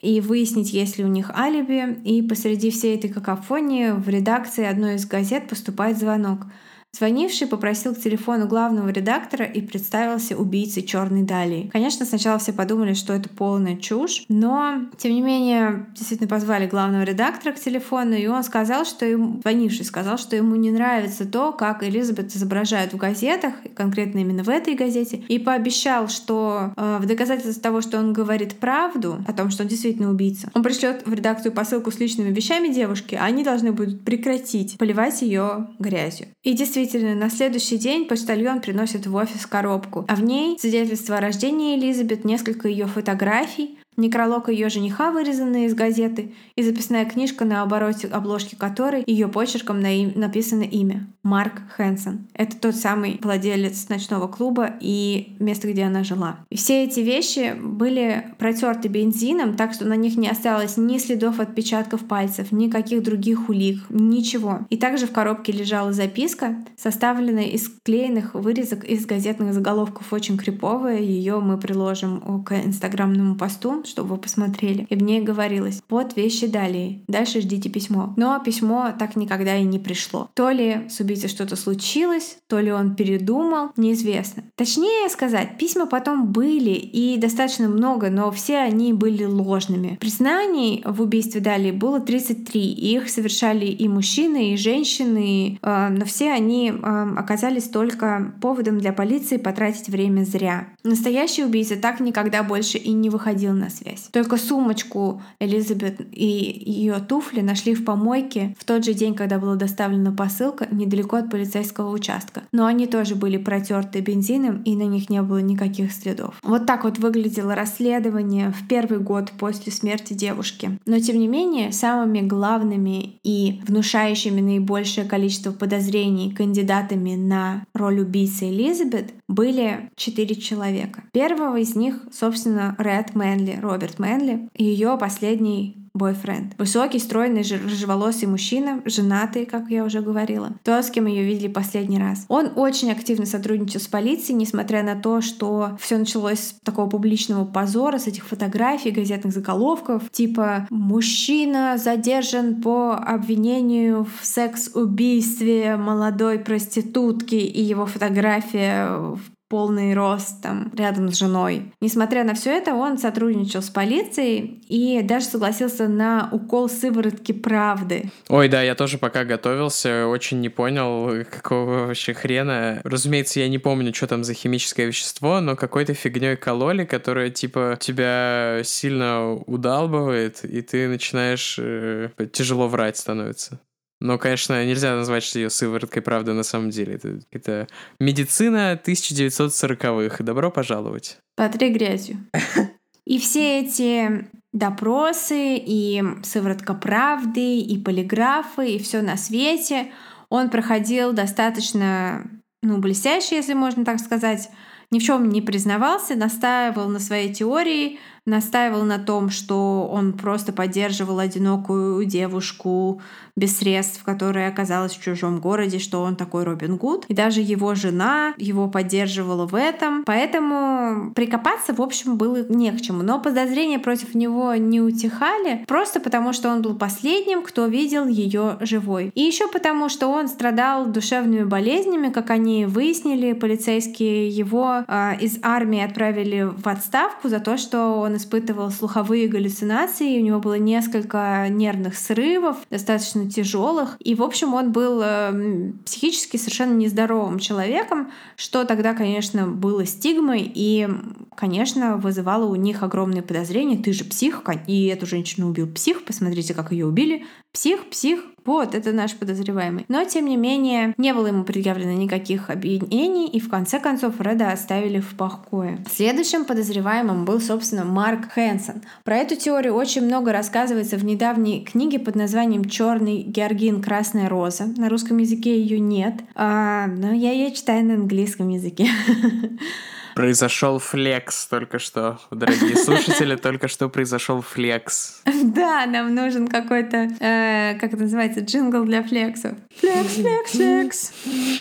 и выяснить, есть ли у них алиби. И посреди всей этой какофонии в редакции одной из газет поступает звонок — Звонивший попросил к телефону главного редактора и представился убийцей Черной Далии. Конечно, сначала все подумали, что это полная чушь, но, тем не менее, действительно позвали главного редактора к телефону, и он сказал, что ему, звонивший сказал, что ему не нравится то, как Элизабет изображают в газетах, конкретно именно в этой газете, и пообещал, что э, в доказательство того, что он говорит правду, о том, что он действительно убийца, он пришлет в редакцию посылку с личными вещами девушки, а они должны будут прекратить поливать ее грязью. И действительно, Действительно, на следующий день почтальон приносит в офис коробку, а в ней свидетельство о рождении Элизабет, несколько ее фотографий, некролог ее жениха, вырезанный из газеты, и записная книжка, на обороте обложки которой ее почерком на им, написано имя — Марк Хэнсон. Это тот самый владелец ночного клуба и место, где она жила. Все эти вещи были протерты бензином, так что на них не осталось ни следов отпечатков пальцев, никаких других улик, ничего. И также в коробке лежала записка, составленная из клеенных вырезок из газетных заголовков, очень криповая. Ее мы приложим к инстаграмному посту, чтобы вы посмотрели. И в ней говорилось «Вот вещи далее. Дальше ждите письмо». Но письмо так никогда и не пришло. То ли с убийцей что-то случилось, то ли он передумал, неизвестно. Точнее сказать, письма потом были и достаточно много, но все они были ложными. Признаний в убийстве Дали было 33, и их совершали и мужчины, и женщины, э, но все они э, оказались только поводом для полиции потратить время зря. Настоящий убийца так никогда больше и не выходил на связь. Только сумочку Элизабет и ее туфли нашли в помойке в тот же день, когда была доставлена посылка недалеко от полицейского участка. Но они тоже были протерты бензином, и на них не было никаких следов. Вот так вот выглядело расследование в первый год после смерти девушки. Но тем не менее, самыми главными и внушающими наибольшее количество подозрений кандидатами на роль убийцы Элизабет были четыре человека. Первого из них, собственно, Ред Мэнли, Роберт Мэнли, ее последний бойфренд. Высокий, стройный, рыжеволосый мужчина, женатый, как я уже говорила. То, с кем ее видели последний раз. Он очень активно сотрудничал с полицией, несмотря на то, что все началось с такого публичного позора, с этих фотографий, газетных заголовков, типа «Мужчина задержан по обвинению в секс-убийстве молодой проститутки» и его фотография в полный рост там рядом с женой. Несмотря на все это, он сотрудничал с полицией и даже согласился на укол сыворотки правды. Ой, да, я тоже пока готовился, очень не понял, какого вообще хрена. Разумеется, я не помню, что там за химическое вещество, но какой-то фигней кололи, которая типа тебя сильно удалбывает, и ты начинаешь э, тяжело врать становится. Но, конечно, нельзя назвать что ее сывороткой правды на самом деле. Это, это медицина 1940-х. Добро пожаловать. Потри грязью. (laughs) И все эти допросы, и сыворотка правды, и полиграфы, и все на свете, он проходил достаточно, ну, блестяще, если можно так сказать, ни в чем не признавался, настаивал на своей теории, настаивал на том, что он просто поддерживал одинокую девушку без средств, которая оказалась в чужом городе, что он такой Робин Гуд. И даже его жена его поддерживала в этом. Поэтому прикопаться, в общем, было не к чему. Но подозрения против него не утихали, просто потому что он был последним, кто видел ее живой. И еще потому, что он страдал душевными болезнями, как они выяснили, полицейские его э, из армии отправили в отставку за то, что он испытывал слуховые галлюцинации, у него было несколько нервных срывов, достаточно тяжелых, и, в общем, он был э, психически совершенно нездоровым человеком, что тогда, конечно, было стигмой, и, конечно, вызывало у них огромные подозрения. Ты же псих, и эту женщину убил псих, посмотрите, как ее убили. Псих, псих, вот, это наш подозреваемый. Но, тем не менее, не было ему предъявлено никаких обвинений, и в конце концов Реда оставили в покое. Следующим подозреваемым был, собственно, Марк Хэнсон. Про эту теорию очень много рассказывается в недавней книге под названием «Черный георгин. Красная роза». На русском языке ее нет, а, но я ее читаю на английском языке. (laughs) Произошел флекс только что. Дорогие слушатели, только что произошел флекс. Да, нам нужен какой-то, э, как это называется, джингл для флексов. Флекс, флекс, флекс,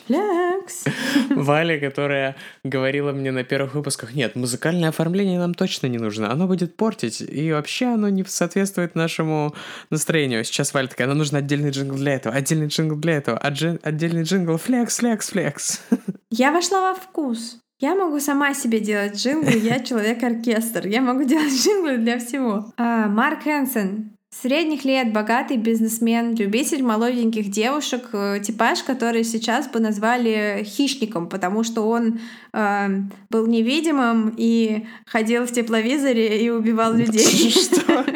флекс. Валя, которая говорила мне на первых выпусках, нет, музыкальное оформление нам точно не нужно, оно будет портить, и вообще оно не соответствует нашему настроению. Сейчас Валя такая, нам нужен отдельный джингл для этого, отдельный джингл для этого, отдельный джингл флекс, флекс, флекс. Я вошла во вкус. Я могу сама себе делать джинглы, я человек-оркестр. Я могу (laughs) делать джинглы для всего. А, Марк Хэнсон. Средних лет, богатый бизнесмен, любитель молоденьких девушек, э, типаж, который сейчас бы назвали хищником, потому что он э, был невидимым и ходил в тепловизоре и убивал людей. (laughs) Что? (laughs)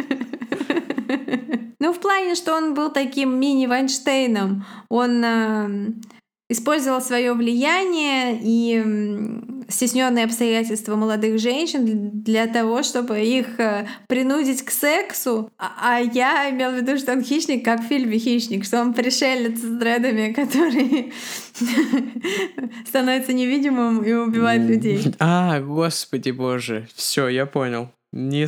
Ну, в плане, что он был таким мини-Вайнштейном. Он э, использовал свое влияние и стесненные обстоятельства молодых женщин для того, чтобы их э, принудить к сексу. А, а я имела в виду, что он хищник, как в фильме «Хищник», что он пришелец с дредами, (laughs) который становится невидимым и убивает людей. (laughs) А, господи боже, все, я понял. Не,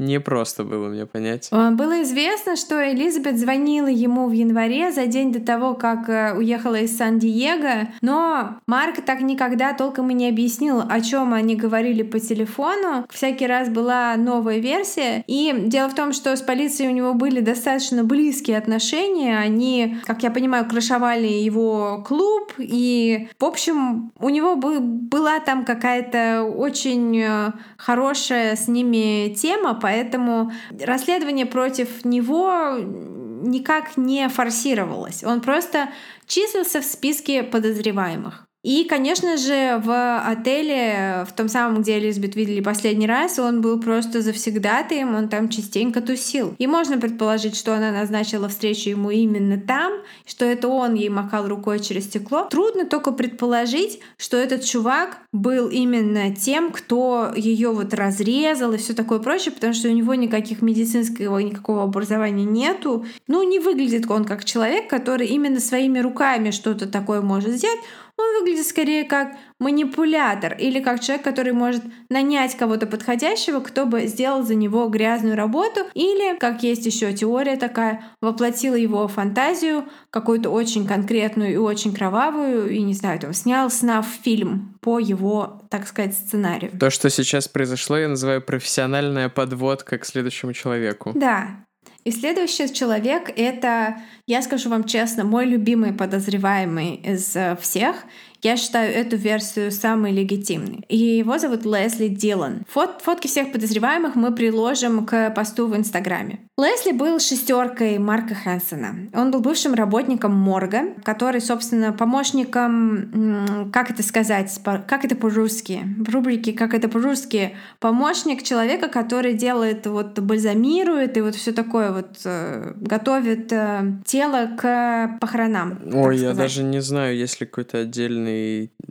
не просто было мне понять. А, было известно, что Элизабет звонила ему в январе за день до того, как э, уехала из Сан-Диего, но Марк так никогда толком и не объяснил, о чем они говорили по телефону. Всякий раз была новая версия. И дело в том, что с полицией у него были достаточно близкие отношения. Они, как я понимаю, крышевали его клуб. И, в общем, у него был, была там какая-то очень э, хорошая с ними тема, поэтому расследование против него никак не форсировалось. Он просто числился в списке подозреваемых. И, конечно же, в отеле, в том самом, где Элизабет видели последний раз, он был просто завсегдатаем, он там частенько тусил. И можно предположить, что она назначила встречу ему именно там, что это он ей махал рукой через стекло. Трудно только предположить, что этот чувак был именно тем, кто ее вот разрезал и все такое прочее, потому что у него никаких медицинского никакого образования нету. Ну, не выглядит он как человек, который именно своими руками что-то такое может сделать. Он выглядит скорее как манипулятор или как человек, который может нанять кого-то подходящего, кто бы сделал за него грязную работу, или, как есть еще теория такая, воплотил его фантазию, какую-то очень конкретную и очень кровавую, и, не знаю, там, снял снав фильм по его, так сказать, сценарию. То, что сейчас произошло, я называю профессиональная подводка к следующему человеку. Да, и следующий человек — это, я скажу вам честно, мой любимый подозреваемый из э, всех. Я считаю эту версию самой легитимной. И его зовут Лесли Дилан. Фот фотки всех подозреваемых мы приложим к посту в Инстаграме. Лесли был шестеркой Марка Хэнсона. Он был бывшим работником морга, который, собственно, помощником, как это сказать, как это по-русски, в рубрике «Как это по-русски», помощник человека, который делает, вот, бальзамирует и вот все такое вот, э, готовит э, тело к похоронам. Ой, я даже не знаю, есть ли какой-то отдельный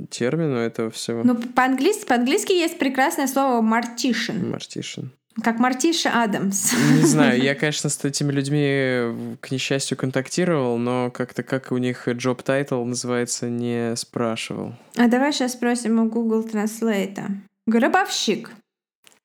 термин у этого всего. Ну, по-английски, по-английски есть прекрасное слово «мартишин». Мартишин. Как Мартиша Адамс. Не знаю, (laughs) я, конечно, с этими людьми, к несчастью, контактировал, но как-то как у них job title называется, не спрашивал. А давай сейчас спросим у Google Translate. Гробовщик.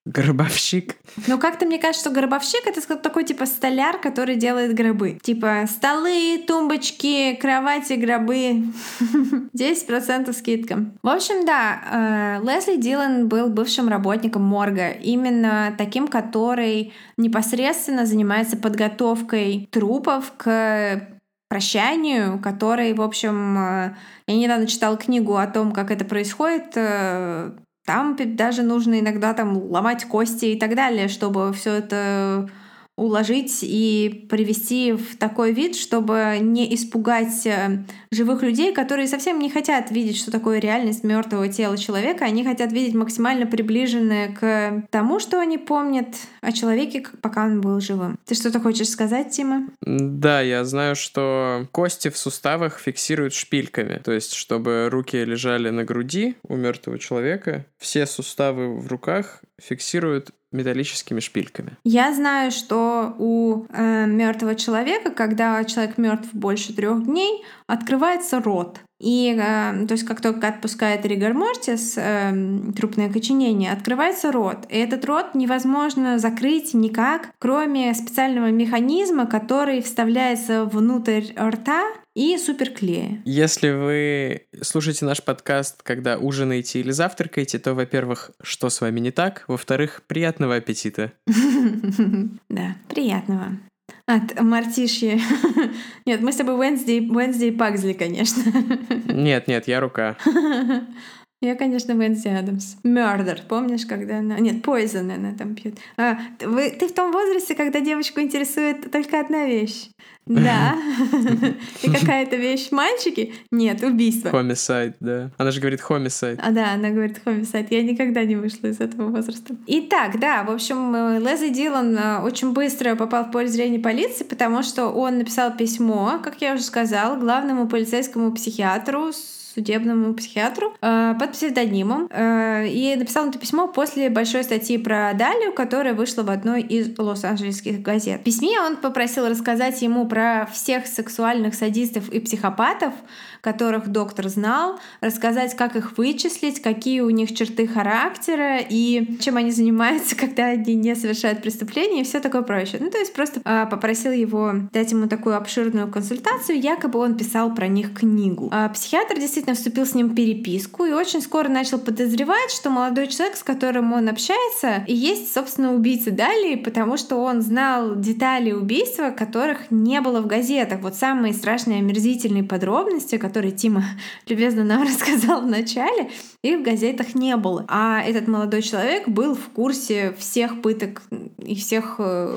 Гробовщик. Ну, как-то мне кажется, что гробовщик — это такой типа столяр, который делает гробы. Типа столы, тумбочки, кровати, гробы. (laughs) 10% скидка. В общем, да, э, Лесли Дилан был бывшим работником морга. Именно таким, который непосредственно занимается подготовкой трупов к прощанию, который, в общем, э, я недавно читала книгу о том, как это происходит, э, там даже нужно иногда там ломать кости и так далее, чтобы все это уложить и привести в такой вид, чтобы не испугать э, живых людей, которые совсем не хотят видеть, что такое реальность мертвого тела человека. Они хотят видеть максимально приближенное к тому, что они помнят о человеке, пока он был живым. Ты что-то хочешь сказать, Тима? Да, я знаю, что кости в суставах фиксируют шпильками. То есть, чтобы руки лежали на груди у мертвого человека, все суставы в руках фиксируют металлическими шпильками. Я знаю, что у э, мертвого человека, когда человек мертв больше трех дней, открывается рот. И э, то есть как только отпускает ригор мортис, э, трупное окоченение, открывается рот. И этот рот невозможно закрыть никак, кроме специального механизма, который вставляется внутрь рта и суперклея. Если вы слушаете наш подкаст, когда ужинаете или завтракаете, то, во-первых, что с вами не так? Во-вторых, приятного аппетита. (laughs) Да, приятного. От мартишьи. (laughs) Нет, мы с тобой Wednesday, Wednesday Пагзли, конечно. Нет, нет, я рука. (laughs) Я, конечно, Венси Адамс. Murder, помнишь, когда она... Нет, Poison она там пьет. А, вы... Ты в том возрасте, когда девочку интересует только одна вещь. Да. И какая-то вещь мальчики? Нет, убийство. Homicide, да. Она же говорит homicide. А, да, она говорит homicide. Я никогда не вышла из этого возраста. Итак, да, в общем, э, Лесли Дилан э, очень быстро попал в поле зрения полиции, потому что он написал письмо, как я уже сказала, главному полицейскому психиатру судебному психиатру э, под псевдонимом. Э, и написал это письмо после большой статьи про Далию, которая вышла в одной из лос-анджелесских газет. В письме он попросил рассказать ему про всех сексуальных садистов и психопатов, которых доктор знал, рассказать, как их вычислить, какие у них черты характера и чем они занимаются, (laughs) когда они не совершают преступления и все такое прочее. Ну, то есть просто э, попросил его дать ему такую обширную консультацию, якобы он писал про них книгу. А психиатр действительно вступил с ним в переписку и очень скоро начал подозревать, что молодой человек, с которым он общается, и есть, собственно, убийца Дали, потому что он знал детали убийства, которых не было в газетах. Вот самые страшные омерзительные подробности, которые Тима любезно нам (laughs) рассказал в начале, их в газетах не было. А этот молодой человек был в курсе всех пыток и всех э,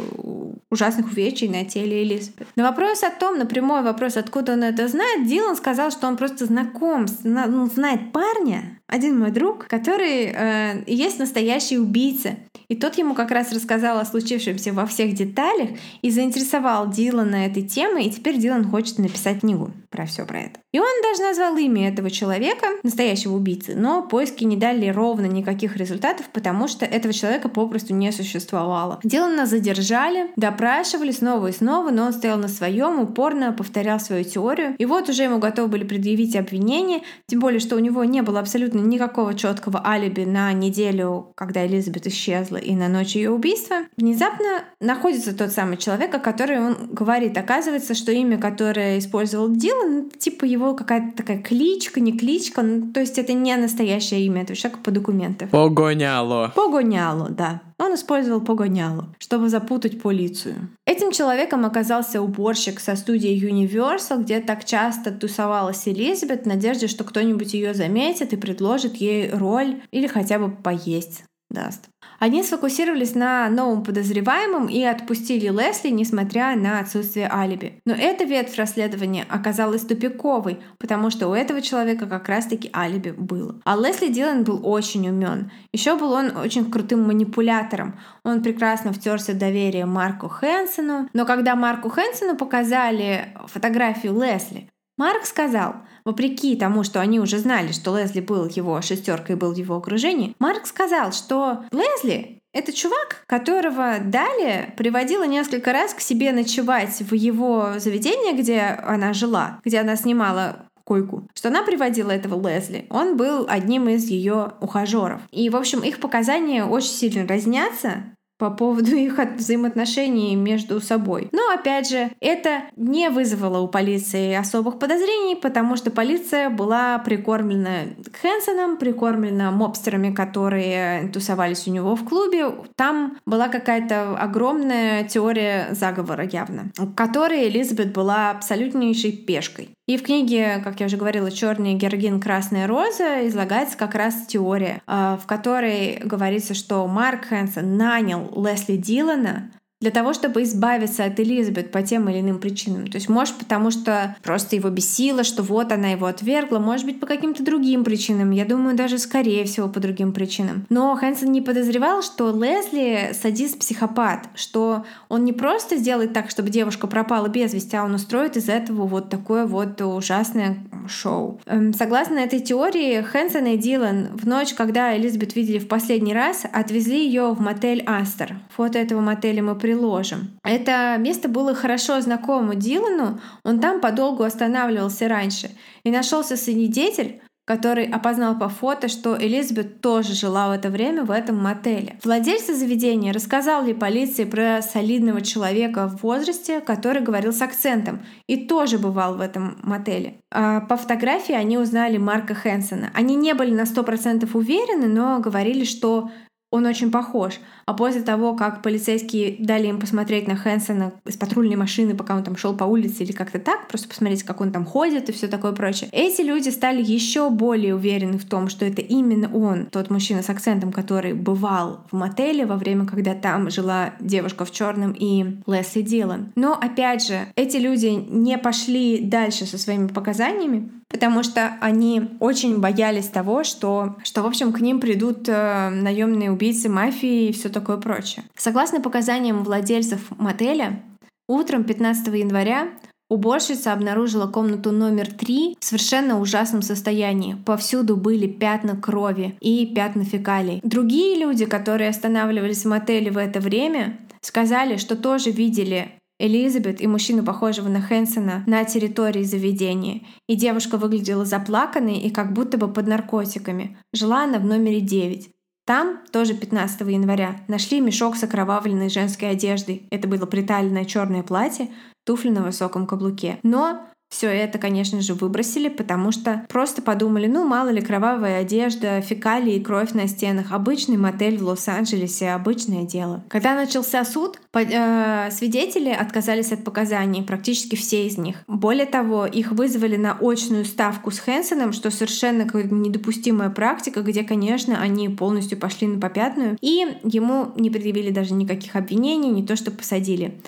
ужасных увечий на теле Элизабет. На вопрос о том, на прямой вопрос, откуда он это знает, Дилан сказал, что он просто знаком, ну, знает парня, один мой друг, который э, есть настоящий убийца. И тот ему как раз рассказал о случившемся во всех деталях и заинтересовал Дилана этой темой, и теперь Дилан хочет написать книгу про все про это. И он даже назвал имя этого человека, настоящего убийцы, но поиски не дали ровно никаких результатов, потому что этого человека попросту не существовало. Дилана задержали, допрашивали снова и снова, но он стоял на своем, упорно повторял свою теорию. И вот уже ему готовы были предъявить обвинение, тем более, что у него не было абсолютно никакого четкого алиби на неделю, когда Элизабет исчезла, и на ночь ее убийства. Внезапно находится тот самый человек, о котором он говорит. Оказывается, что имя, которое использовал Дилан, типа его какая-то такая кличка, не кличка, ну, то есть это не настоящее имя этого человека по документам. Погоняло. Погоняло, да. Он использовал погоняло, чтобы запутать полицию. Этим человеком оказался уборщик со студии Universal, где так часто тусовалась Элизабет в надежде, что кто-нибудь ее заметит и предложит ей роль или хотя бы поесть даст. Они сфокусировались на новом подозреваемом и отпустили Лесли, несмотря на отсутствие алиби. Но эта ветвь расследования оказалась тупиковой, потому что у этого человека как раз-таки алиби было. А Лесли Дилан был очень умен. Еще был он очень крутым манипулятором. Он прекрасно втерся в доверие Марку Хэнсону. Но когда Марку Хэнсону показали фотографию Лесли, Марк сказал, вопреки тому, что они уже знали, что Лезли был его шестеркой и был в его окружении, Марк сказал, что Лезли это чувак, которого далее приводила несколько раз к себе ночевать в его заведение, где она жила, где она снимала койку, что она приводила этого Лезли. Он был одним из ее ухажеров. И, в общем, их показания очень сильно разнятся по поводу (laughs) их взаимоотношений между собой. Но опять же, это не вызвало у полиции особых подозрений, потому что полиция была прикормлена Хэнсоном, прикормлена мобстерами, которые тусовались у него в клубе. Там была какая-то огромная теория заговора явно, в которой Элизабет была абсолютнейшей пешкой. И в книге, как я уже говорила, «Черный георгин, красная роза» излагается как раз теория, а, в которой говорится, что Марк Хэнсон нанял Лесли Дилана для того, чтобы избавиться от Элизабет по тем или иным причинам. То есть, может, потому что просто его бесило, что вот она его отвергла, может быть, по каким-то другим причинам. Я думаю, даже скорее всего по другим причинам. Но Хэнсон не подозревал, что Лесли садист-психопат, что он не просто сделает так, чтобы девушка пропала без вести, а он устроит из этого вот такое вот ужасное шоу. Эм, согласно этой теории, Хэнсон и Дилан в ночь, когда Элизабет видели в последний раз, отвезли ее в мотель Астер. Фото этого мотеля мы приложим. Это место было хорошо знакомо Дилану, он там подолгу останавливался раньше. И нашелся свидетель, который опознал по фото, что Элизабет тоже жила в это время в этом мотеле. Владельцы заведения рассказал ли полиции про солидного человека в возрасте, который говорил с акцентом и тоже бывал в этом мотеле. А по фотографии они узнали Марка Хэнсона. Они не были на 100% уверены, но говорили, что он очень похож. А после того, как полицейские дали им посмотреть на Хэнсона из патрульной машины, пока он там шел по улице или как-то так, просто посмотреть, как он там ходит и все такое прочее, эти люди стали еще более уверены в том, что это именно он, тот мужчина с акцентом, который бывал в мотеле во время, когда там жила девушка в черном и Лесли Дилан. Но опять же, эти люди не пошли дальше со своими показаниями, потому что они очень боялись того, что, что в общем, к ним придут э, наемные убийцы мафии и все такое прочее. Согласно показаниям владельцев мотеля, утром 15 января Уборщица обнаружила комнату номер три в совершенно ужасном состоянии. Повсюду были пятна крови и пятна фекалий. Другие люди, которые останавливались в мотеле в это время, сказали, что тоже видели Элизабет и мужчину, похожего на Хэнсона, на территории заведения. И девушка выглядела заплаканной и как будто бы под наркотиками. Жила она в номере 9. Там, тоже 15 января, нашли мешок с окровавленной женской одеждой. Это было приталенное черное платье, туфли на высоком каблуке. Но все это, конечно же, выбросили, потому что просто подумали, ну, мало ли, кровавая одежда, фекалии и кровь на стенах. Обычный мотель в Лос-Анджелесе, обычное дело. Когда начался суд, э, свидетели отказались от показаний, практически все из них. Более того, их вызвали на очную ставку с Хэнсоном, что совершенно недопустимая практика, где, конечно, они полностью пошли на попятную, и ему не предъявили даже никаких обвинений, не то что посадили.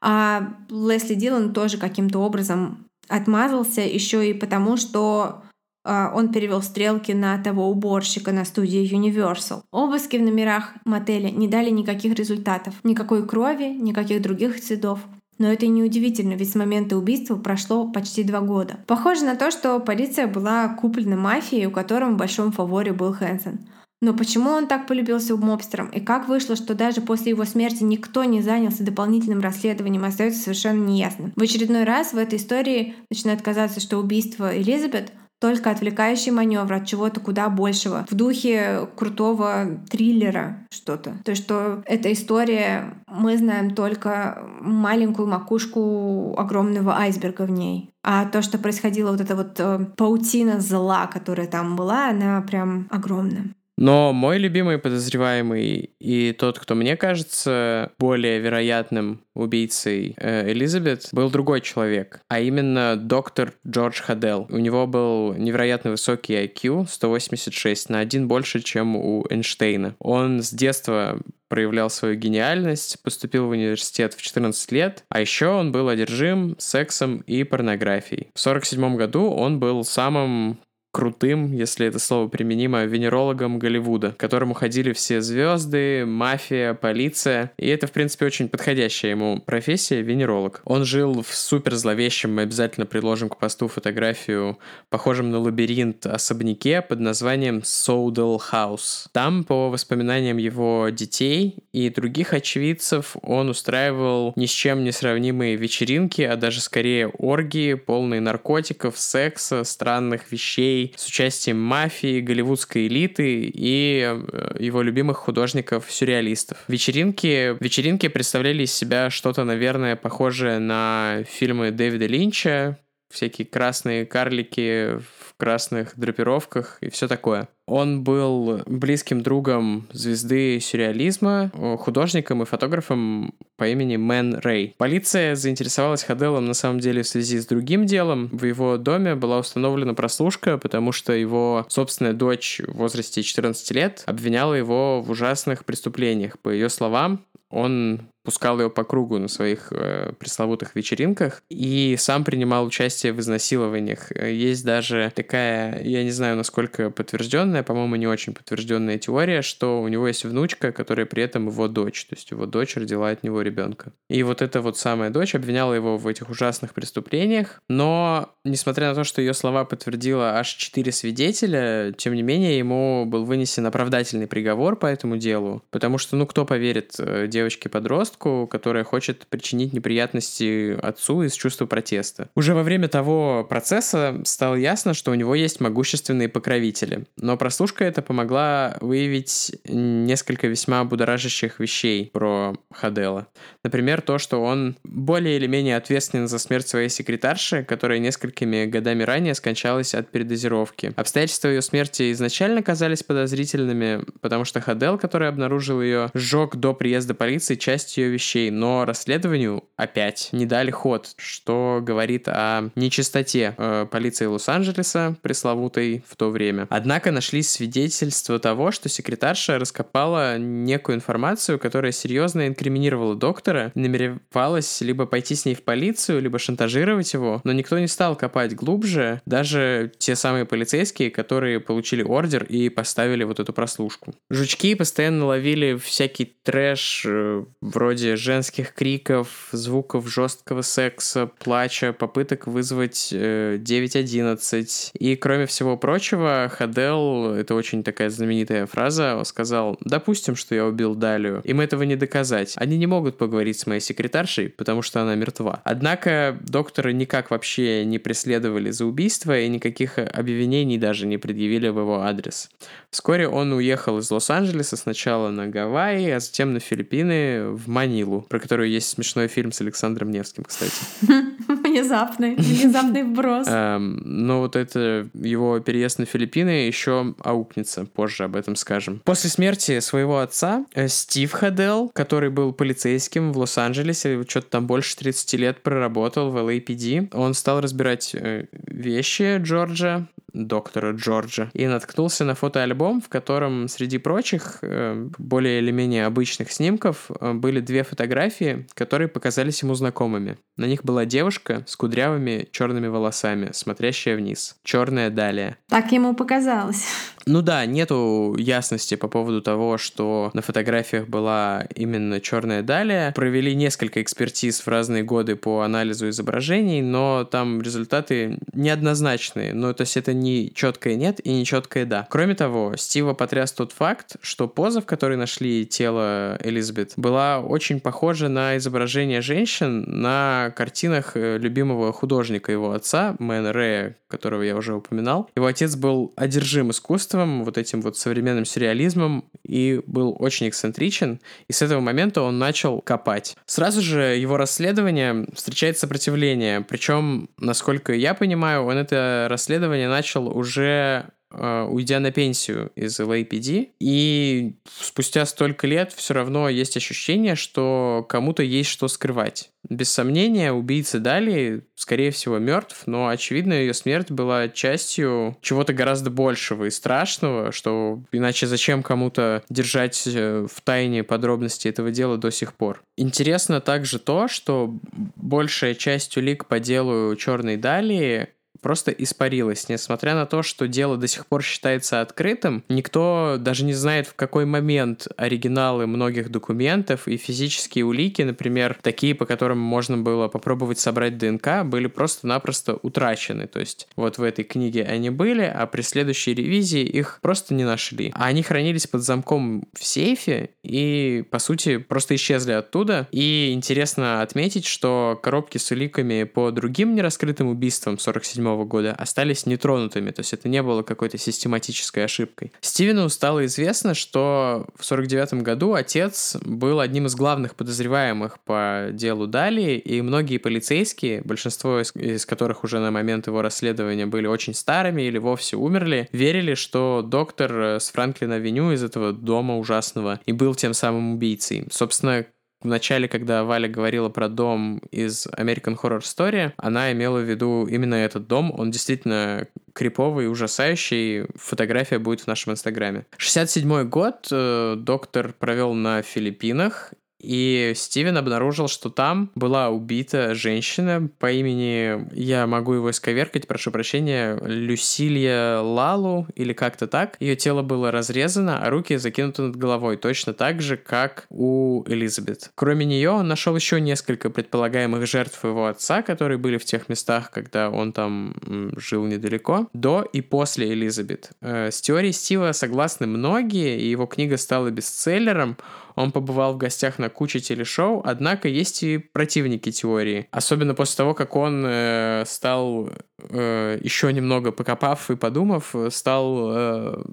А Лесли Дилан тоже каким-то образом отмазался еще и потому, что э, он перевел стрелки на того уборщика на студии Universal. Обыски в номерах мотеля не дали никаких результатов. Никакой крови, никаких других следов. Но это и не удивительно, ведь с момента убийства прошло почти два года. Похоже на то, что полиция была куплена мафией, у которой в большом фаворе был Хэнсон. Но почему он так полюбился мобстерам? И как вышло, что даже после его смерти никто не занялся дополнительным расследованием, остается совершенно неясным. В очередной раз в этой истории начинает казаться, что убийство Элизабет только отвлекающий маневр от чего-то куда большего. В духе крутого триллера что-то. То, что эта история, мы знаем только маленькую макушку огромного айсберга в ней. А то, что происходило, вот эта вот э, паутина зла, которая там была, она прям огромная. Но мой любимый подозреваемый и тот, кто мне кажется более вероятным убийцей э, Элизабет, был другой человек, а именно доктор Джордж Хадел. У него был невероятно высокий IQ, 186, на один больше, чем у Эйнштейна. Он с детства проявлял свою гениальность, поступил в университет в 14 лет, а еще он был одержим сексом и порнографией. В 1947 году он был самым крутым, если это слово применимо, венерологом Голливуда, к которому ходили все звезды, мафия, полиция. И это, в принципе, очень подходящая ему профессия — венеролог. Он жил в супер зловещем, мы обязательно приложим к посту фотографию, похожем на лабиринт особняке под названием Soudal House. Там, по воспоминаниям его детей и других очевидцев, он устраивал ни с чем не сравнимые вечеринки, а даже скорее оргии, полные наркотиков, секса, странных вещей, с участием мафии, голливудской элиты и э, его любимых художников-сюрреалистов. Вечеринки, вечеринки представляли из себя что-то, наверное, похожее на фильмы Дэвида Линча, всякие красные карлики в красных драпировках и все такое. Он был близким другом звезды сюрреализма, художником и фотографом по имени Мэн Рэй. Полиция заинтересовалась Хаделом на самом деле в связи с другим делом. В его доме была установлена прослушка, потому что его собственная дочь в возрасте 14 лет обвиняла его в ужасных преступлениях. По ее словам, он пускал ее по кругу на своих э, пресловутых вечеринках и сам принимал участие в изнасилованиях. Есть даже такая, я не знаю, насколько подтвержденная, по-моему, не очень подтвержденная теория, что у него есть внучка, которая при этом его дочь, то есть его дочь родила от него ребенка. И вот эта вот самая дочь обвиняла его в этих ужасных преступлениях, но, несмотря на то, что ее слова подтвердила аж четыре свидетеля, тем не менее, ему был вынесен оправдательный приговор по этому делу, потому что, ну, кто поверит э, девочке-подростку, подростку, которая хочет причинить неприятности отцу из чувства протеста. Уже во время того процесса стало ясно, что у него есть могущественные покровители. Но прослушка это помогла выявить несколько весьма будоражащих вещей про Хадела. Например, то, что он более или менее ответственен за смерть своей секретарши, которая несколькими годами ранее скончалась от передозировки. Обстоятельства ее смерти изначально казались подозрительными, потому что Хадел, который обнаружил ее, сжег до приезда полиции часть ее вещей, но расследованию опять не дали ход, что говорит о нечистоте э, полиции Лос-Анджелеса, пресловутой в то время. Однако нашлись свидетельства того, что секретарша раскопала некую информацию, которая серьезно инкриминировала доктора, намеревалась либо пойти с ней в полицию, либо шантажировать его, но никто не стал копать глубже, даже те самые полицейские, которые получили ордер и поставили вот эту прослушку. Жучки постоянно ловили всякий трэш, э, вроде женских криков, звуков жесткого секса, плача, попыток вызвать э, 911. И, кроме всего прочего, Хадел, это очень такая знаменитая фраза, сказал, допустим, что я убил Далию, им этого не доказать. Они не могут поговорить с моей секретаршей, потому что она мертва. Однако доктора никак вообще не преследовали за убийство и никаких обвинений даже не предъявили в его адрес. Вскоре он уехал из Лос-Анджелеса сначала на Гавайи, а затем на Филиппины в Манилу, про которую есть смешной фильм с Александром Невским, кстати. (laughs) Внезапный, внезапный вброс. Эм, но вот это его переезд на Филиппины еще аукнется, позже об этом скажем. После смерти своего отца э, Стив Хадел, который был полицейским в Лос-Анджелесе, что-то там больше 30 лет проработал в LAPD, он стал разбирать э, вещи Джорджа, доктора Джорджа, и наткнулся на фотоальбом, в котором среди прочих, э, более или менее обычных снимков, э, были две фотографии, которые показались ему знакомыми. На них была девушка с кудрявыми черными волосами, смотрящая вниз. Черная далее. Так ему показалось. Ну да, нету ясности по поводу того, что на фотографиях была именно черная далее. Провели несколько экспертиз в разные годы по анализу изображений, но там результаты неоднозначные. Ну, то есть это не четкое нет и не четкое да. Кроме того, Стива потряс тот факт, что поза, в которой нашли тело Элизабет, была очень похожа на изображение женщин на картинах э, любимого художника его отца, Мэн Рэя, которого я уже упоминал. Его отец был одержим искусством, вот этим вот современным сюрреализмом и был очень эксцентричен, и с этого момента он начал копать. Сразу же его расследование встречает сопротивление, причем, насколько я понимаю, он это расследование начал уже уйдя на пенсию из LAPD, и спустя столько лет все равно есть ощущение, что кому-то есть что скрывать. Без сомнения, убийца Дали, скорее всего, мертв, но, очевидно, ее смерть была частью чего-то гораздо большего и страшного, что иначе зачем кому-то держать э, в тайне подробности этого дела до сих пор. Интересно также то, что большая часть улик по делу Черной Дали просто испарилась. Несмотря на то, что дело до сих пор считается открытым, никто даже не знает, в какой момент оригиналы многих документов и физические улики, например, такие, по которым можно было попробовать собрать ДНК, были просто-напросто утрачены. То есть вот в этой книге они были, а при следующей ревизии их просто не нашли. А они хранились под замком в сейфе и, по сути, просто исчезли оттуда. И интересно отметить, что коробки с уликами по другим нераскрытым убийствам 47 года остались нетронутыми, то есть это не было какой-то систематической ошибкой. Стивену стало известно, что в 49 году отец был одним из главных подозреваемых по делу Дали, и многие полицейские, большинство из, из которых уже на момент его расследования были очень старыми или вовсе умерли, верили, что доктор с Франклина-Авеню из этого дома ужасного и был тем самым убийцей. Собственно, в начале, когда Валя говорила про дом из American Horror Story, она имела в виду именно этот дом. Он действительно криповый, ужасающий. Фотография будет в нашем инстаграме. 67 год э, доктор провел на Филиппинах, и Стивен обнаружил, что там была убита женщина по имени, я могу его исковеркать, прошу прощения, Люсилья Лалу или как-то так. Ее тело было разрезано, а руки закинуты над головой, точно так же, как у Элизабет. Кроме нее он нашел еще несколько предполагаемых жертв его отца, которые были в тех местах, когда он там жил недалеко, до и после Элизабет. Э, с теорией Стива согласны многие, и его книга стала бестселлером, он побывал в гостях на куче телешоу, однако есть и противники теории. Особенно после того, как он э, стал э, еще немного покопав и подумав, стал э,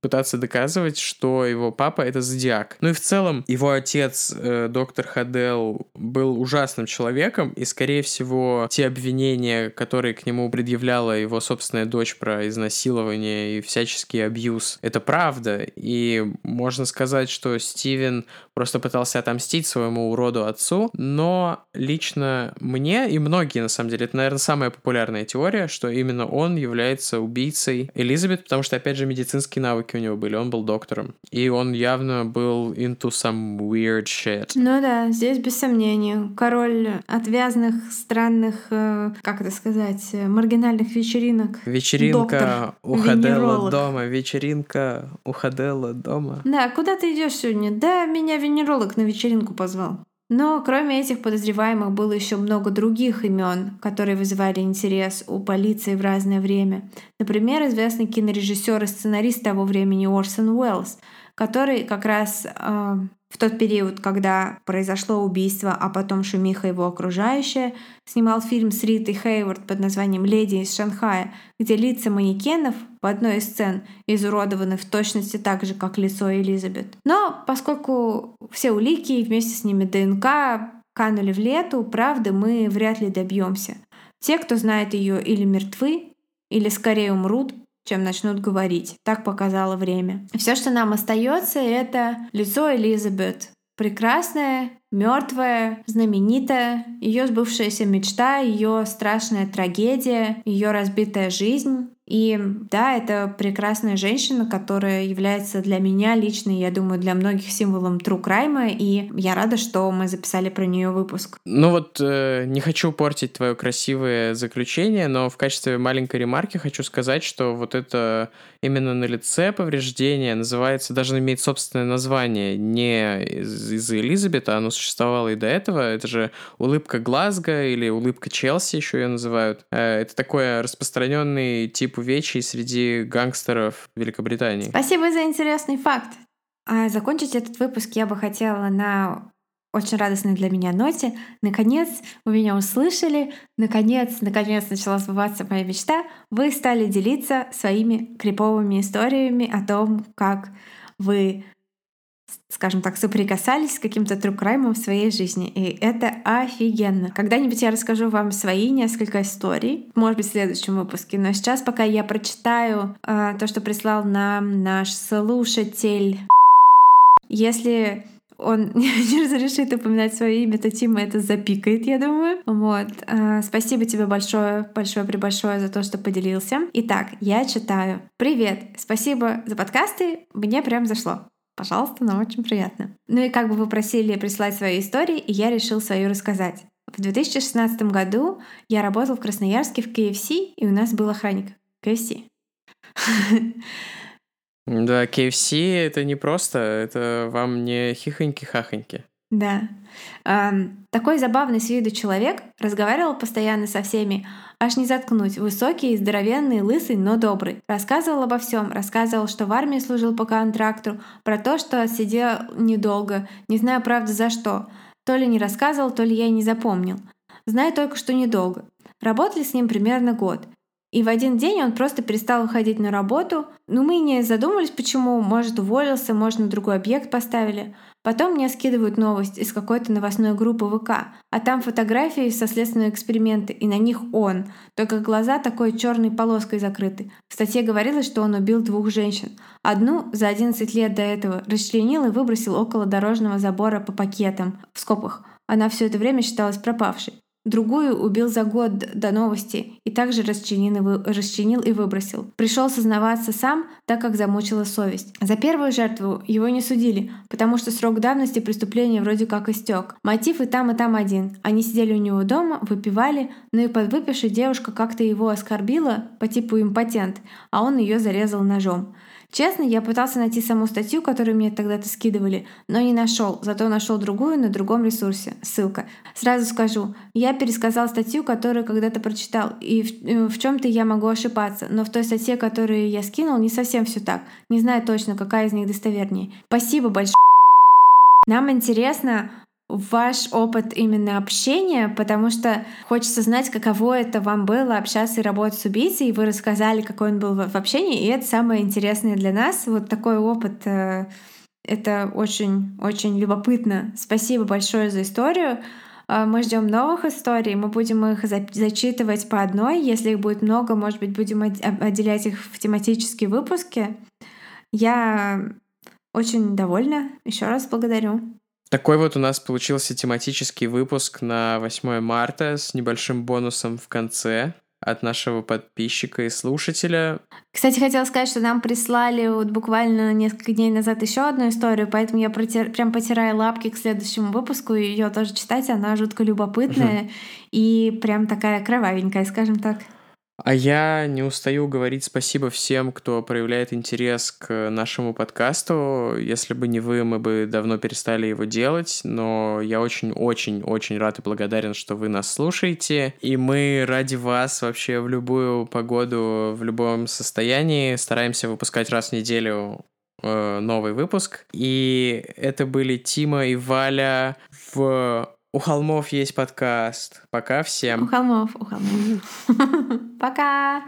пытаться доказывать, что его папа это зодиак. Ну и в целом его отец, э, доктор Хадел, был ужасным человеком, и, скорее всего, те обвинения, которые к нему предъявляла его собственная дочь про изнасилование и всяческий абьюз, это правда. И можно сказать, что Стивен просто пытался отомстить своему уроду отцу, но лично мне и многие, на самом деле, это, наверное, самая популярная теория, что именно он является убийцей Элизабет, потому что, опять же, медицинские навыки у него были, он был доктором, и он явно был into some weird shit. Ну да, здесь без сомнения. Король отвязных, странных, э, как это сказать, э, маргинальных вечеринок. Вечеринка Доктор, у Хадела дома, вечеринка у Хадела дома. Да, куда ты идешь сегодня? Да, меня венеролог на вечеринку позвал. Но кроме этих подозреваемых было еще много других имен, которые вызывали интерес у полиции в разное время. Например, известный кинорежиссер и сценарист того времени Орсон Уэллс, который как раз э, в тот период, когда произошло убийство, а потом шумиха его окружающая, снимал фильм с Ритой Хейвард под названием «Леди из Шанхая», где лица манекенов одной из сцен изуродованы в точности так же, как лицо Элизабет. Но поскольку все улики и вместе с ними ДНК канули в лету, правды мы вряд ли добьемся. Те, кто знает ее, или мертвы, или скорее умрут, чем начнут говорить. Так показало время. Все, что нам остается, это лицо Элизабет. Прекрасная, мертвая, знаменитая, ее сбывшаяся мечта, ее страшная трагедия, ее разбитая жизнь. И да, это прекрасная женщина, которая является для меня лично, я думаю, для многих символом True Crime, и я рада, что мы записали про нее выпуск. Ну вот, э, не хочу портить твое красивое заключение, но в качестве маленькой ремарки хочу сказать, что вот это именно на лице повреждение называется, даже имеет собственное название, не из, из Элизабета, оно существовало и до этого, это же улыбка Глазго или улыбка Челси еще ее называют. Э, это такой распространенный тип увечий среди гангстеров Великобритании. Спасибо за интересный факт. А закончить этот выпуск я бы хотела на очень радостной для меня ноте. Наконец вы меня услышали, наконец, наконец начала сбываться моя мечта. Вы стали делиться своими криповыми историями о том, как вы скажем так, соприкасались с каким-то crime в своей жизни. И это офигенно. Когда-нибудь я расскажу вам свои несколько историй, может быть, в следующем выпуске. Но сейчас, пока я прочитаю э, то, что прислал нам наш слушатель, если он (laughs) не разрешит упоминать свое имя, то Тима это запикает, я думаю. Вот. А, спасибо тебе большое, большое прибольшое за то, что поделился. Итак, я читаю. Привет, спасибо за подкасты, мне прям зашло. Пожалуйста, нам очень приятно. Ну и как бы вы просили прислать свои истории, и я решил свою рассказать. В 2016 году я работал в Красноярске в KFC, и у нас был охранник. KFC. Да, KFC это не просто, это вам не хихоньки-хахоньки. Да. Такой забавный с виду человек разговаривал постоянно со всеми, аж не заткнуть, высокий, здоровенный, лысый, но добрый. Рассказывал обо всем, рассказывал, что в армии служил по контракту, про то, что сидел недолго, не знаю, правда, за что. То ли не рассказывал, то ли я и не запомнил. Знаю только, что недолго. Работали с ним примерно год. И в один день он просто перестал выходить на работу. Ну, мы не задумались, почему. Может, уволился, может, на другой объект поставили. Потом мне скидывают новость из какой-то новостной группы ВК, а там фотографии со следственного эксперимента, и на них он, только глаза такой черной полоской закрыты. В статье говорилось, что он убил двух женщин. Одну за 11 лет до этого расчленил и выбросил около дорожного забора по пакетам, в скобках. Она все это время считалась пропавшей. Другую убил за год до новости и также расчленил и, вы... расчленил и выбросил. Пришел сознаваться сам, так как замучила совесть. За первую жертву его не судили, потому что срок давности преступления вроде как истек. Мотив и там, и там один. Они сидели у него дома, выпивали, но и подвыпившая девушка как-то его оскорбила по типу импотент, а он ее зарезал ножом. Честно, я пытался найти саму статью, которую мне тогда-то скидывали, но не нашел, зато нашел другую на другом ресурсе. Ссылка. Сразу скажу, я пересказал статью, которую когда-то прочитал, и в, э, в чем-то я могу ошибаться, но в той статье, которую я скинул, не совсем все так. Не знаю точно, какая из них достовернее. Спасибо большое. Нам интересно, ваш опыт именно общения, потому что хочется знать, каково это вам было общаться и работать с убийцей, и вы рассказали, какой он был в общении, и это самое интересное для нас. Вот такой опыт э, это очень-очень любопытно. Спасибо большое за историю. Э, мы ждем новых историй, мы будем их зачитывать по одной. Если их будет много, может быть, будем отделять их в тематические выпуски. Я очень довольна. Еще раз благодарю. Такой вот у нас получился тематический выпуск на 8 марта с небольшим бонусом в конце от нашего подписчика и слушателя. Кстати, хотела сказать, что нам прислали вот буквально несколько дней назад еще одну историю, поэтому я протир... прям потираю лапки к следующему выпуску, и ее тоже читать, она жутко любопытная и прям такая кровавенькая, скажем так. А я не устаю говорить спасибо всем, кто проявляет интерес к нашему подкасту. Если бы не вы, мы бы давно перестали его делать, но я очень-очень-очень рад и благодарен, что вы нас слушаете. И мы ради вас вообще в любую погоду, в любом состоянии стараемся выпускать раз в неделю э, новый выпуск. И это были Тима и Валя в у холмов есть подкаст. Пока всем. У холмов, у холмов. (laughs) Пока.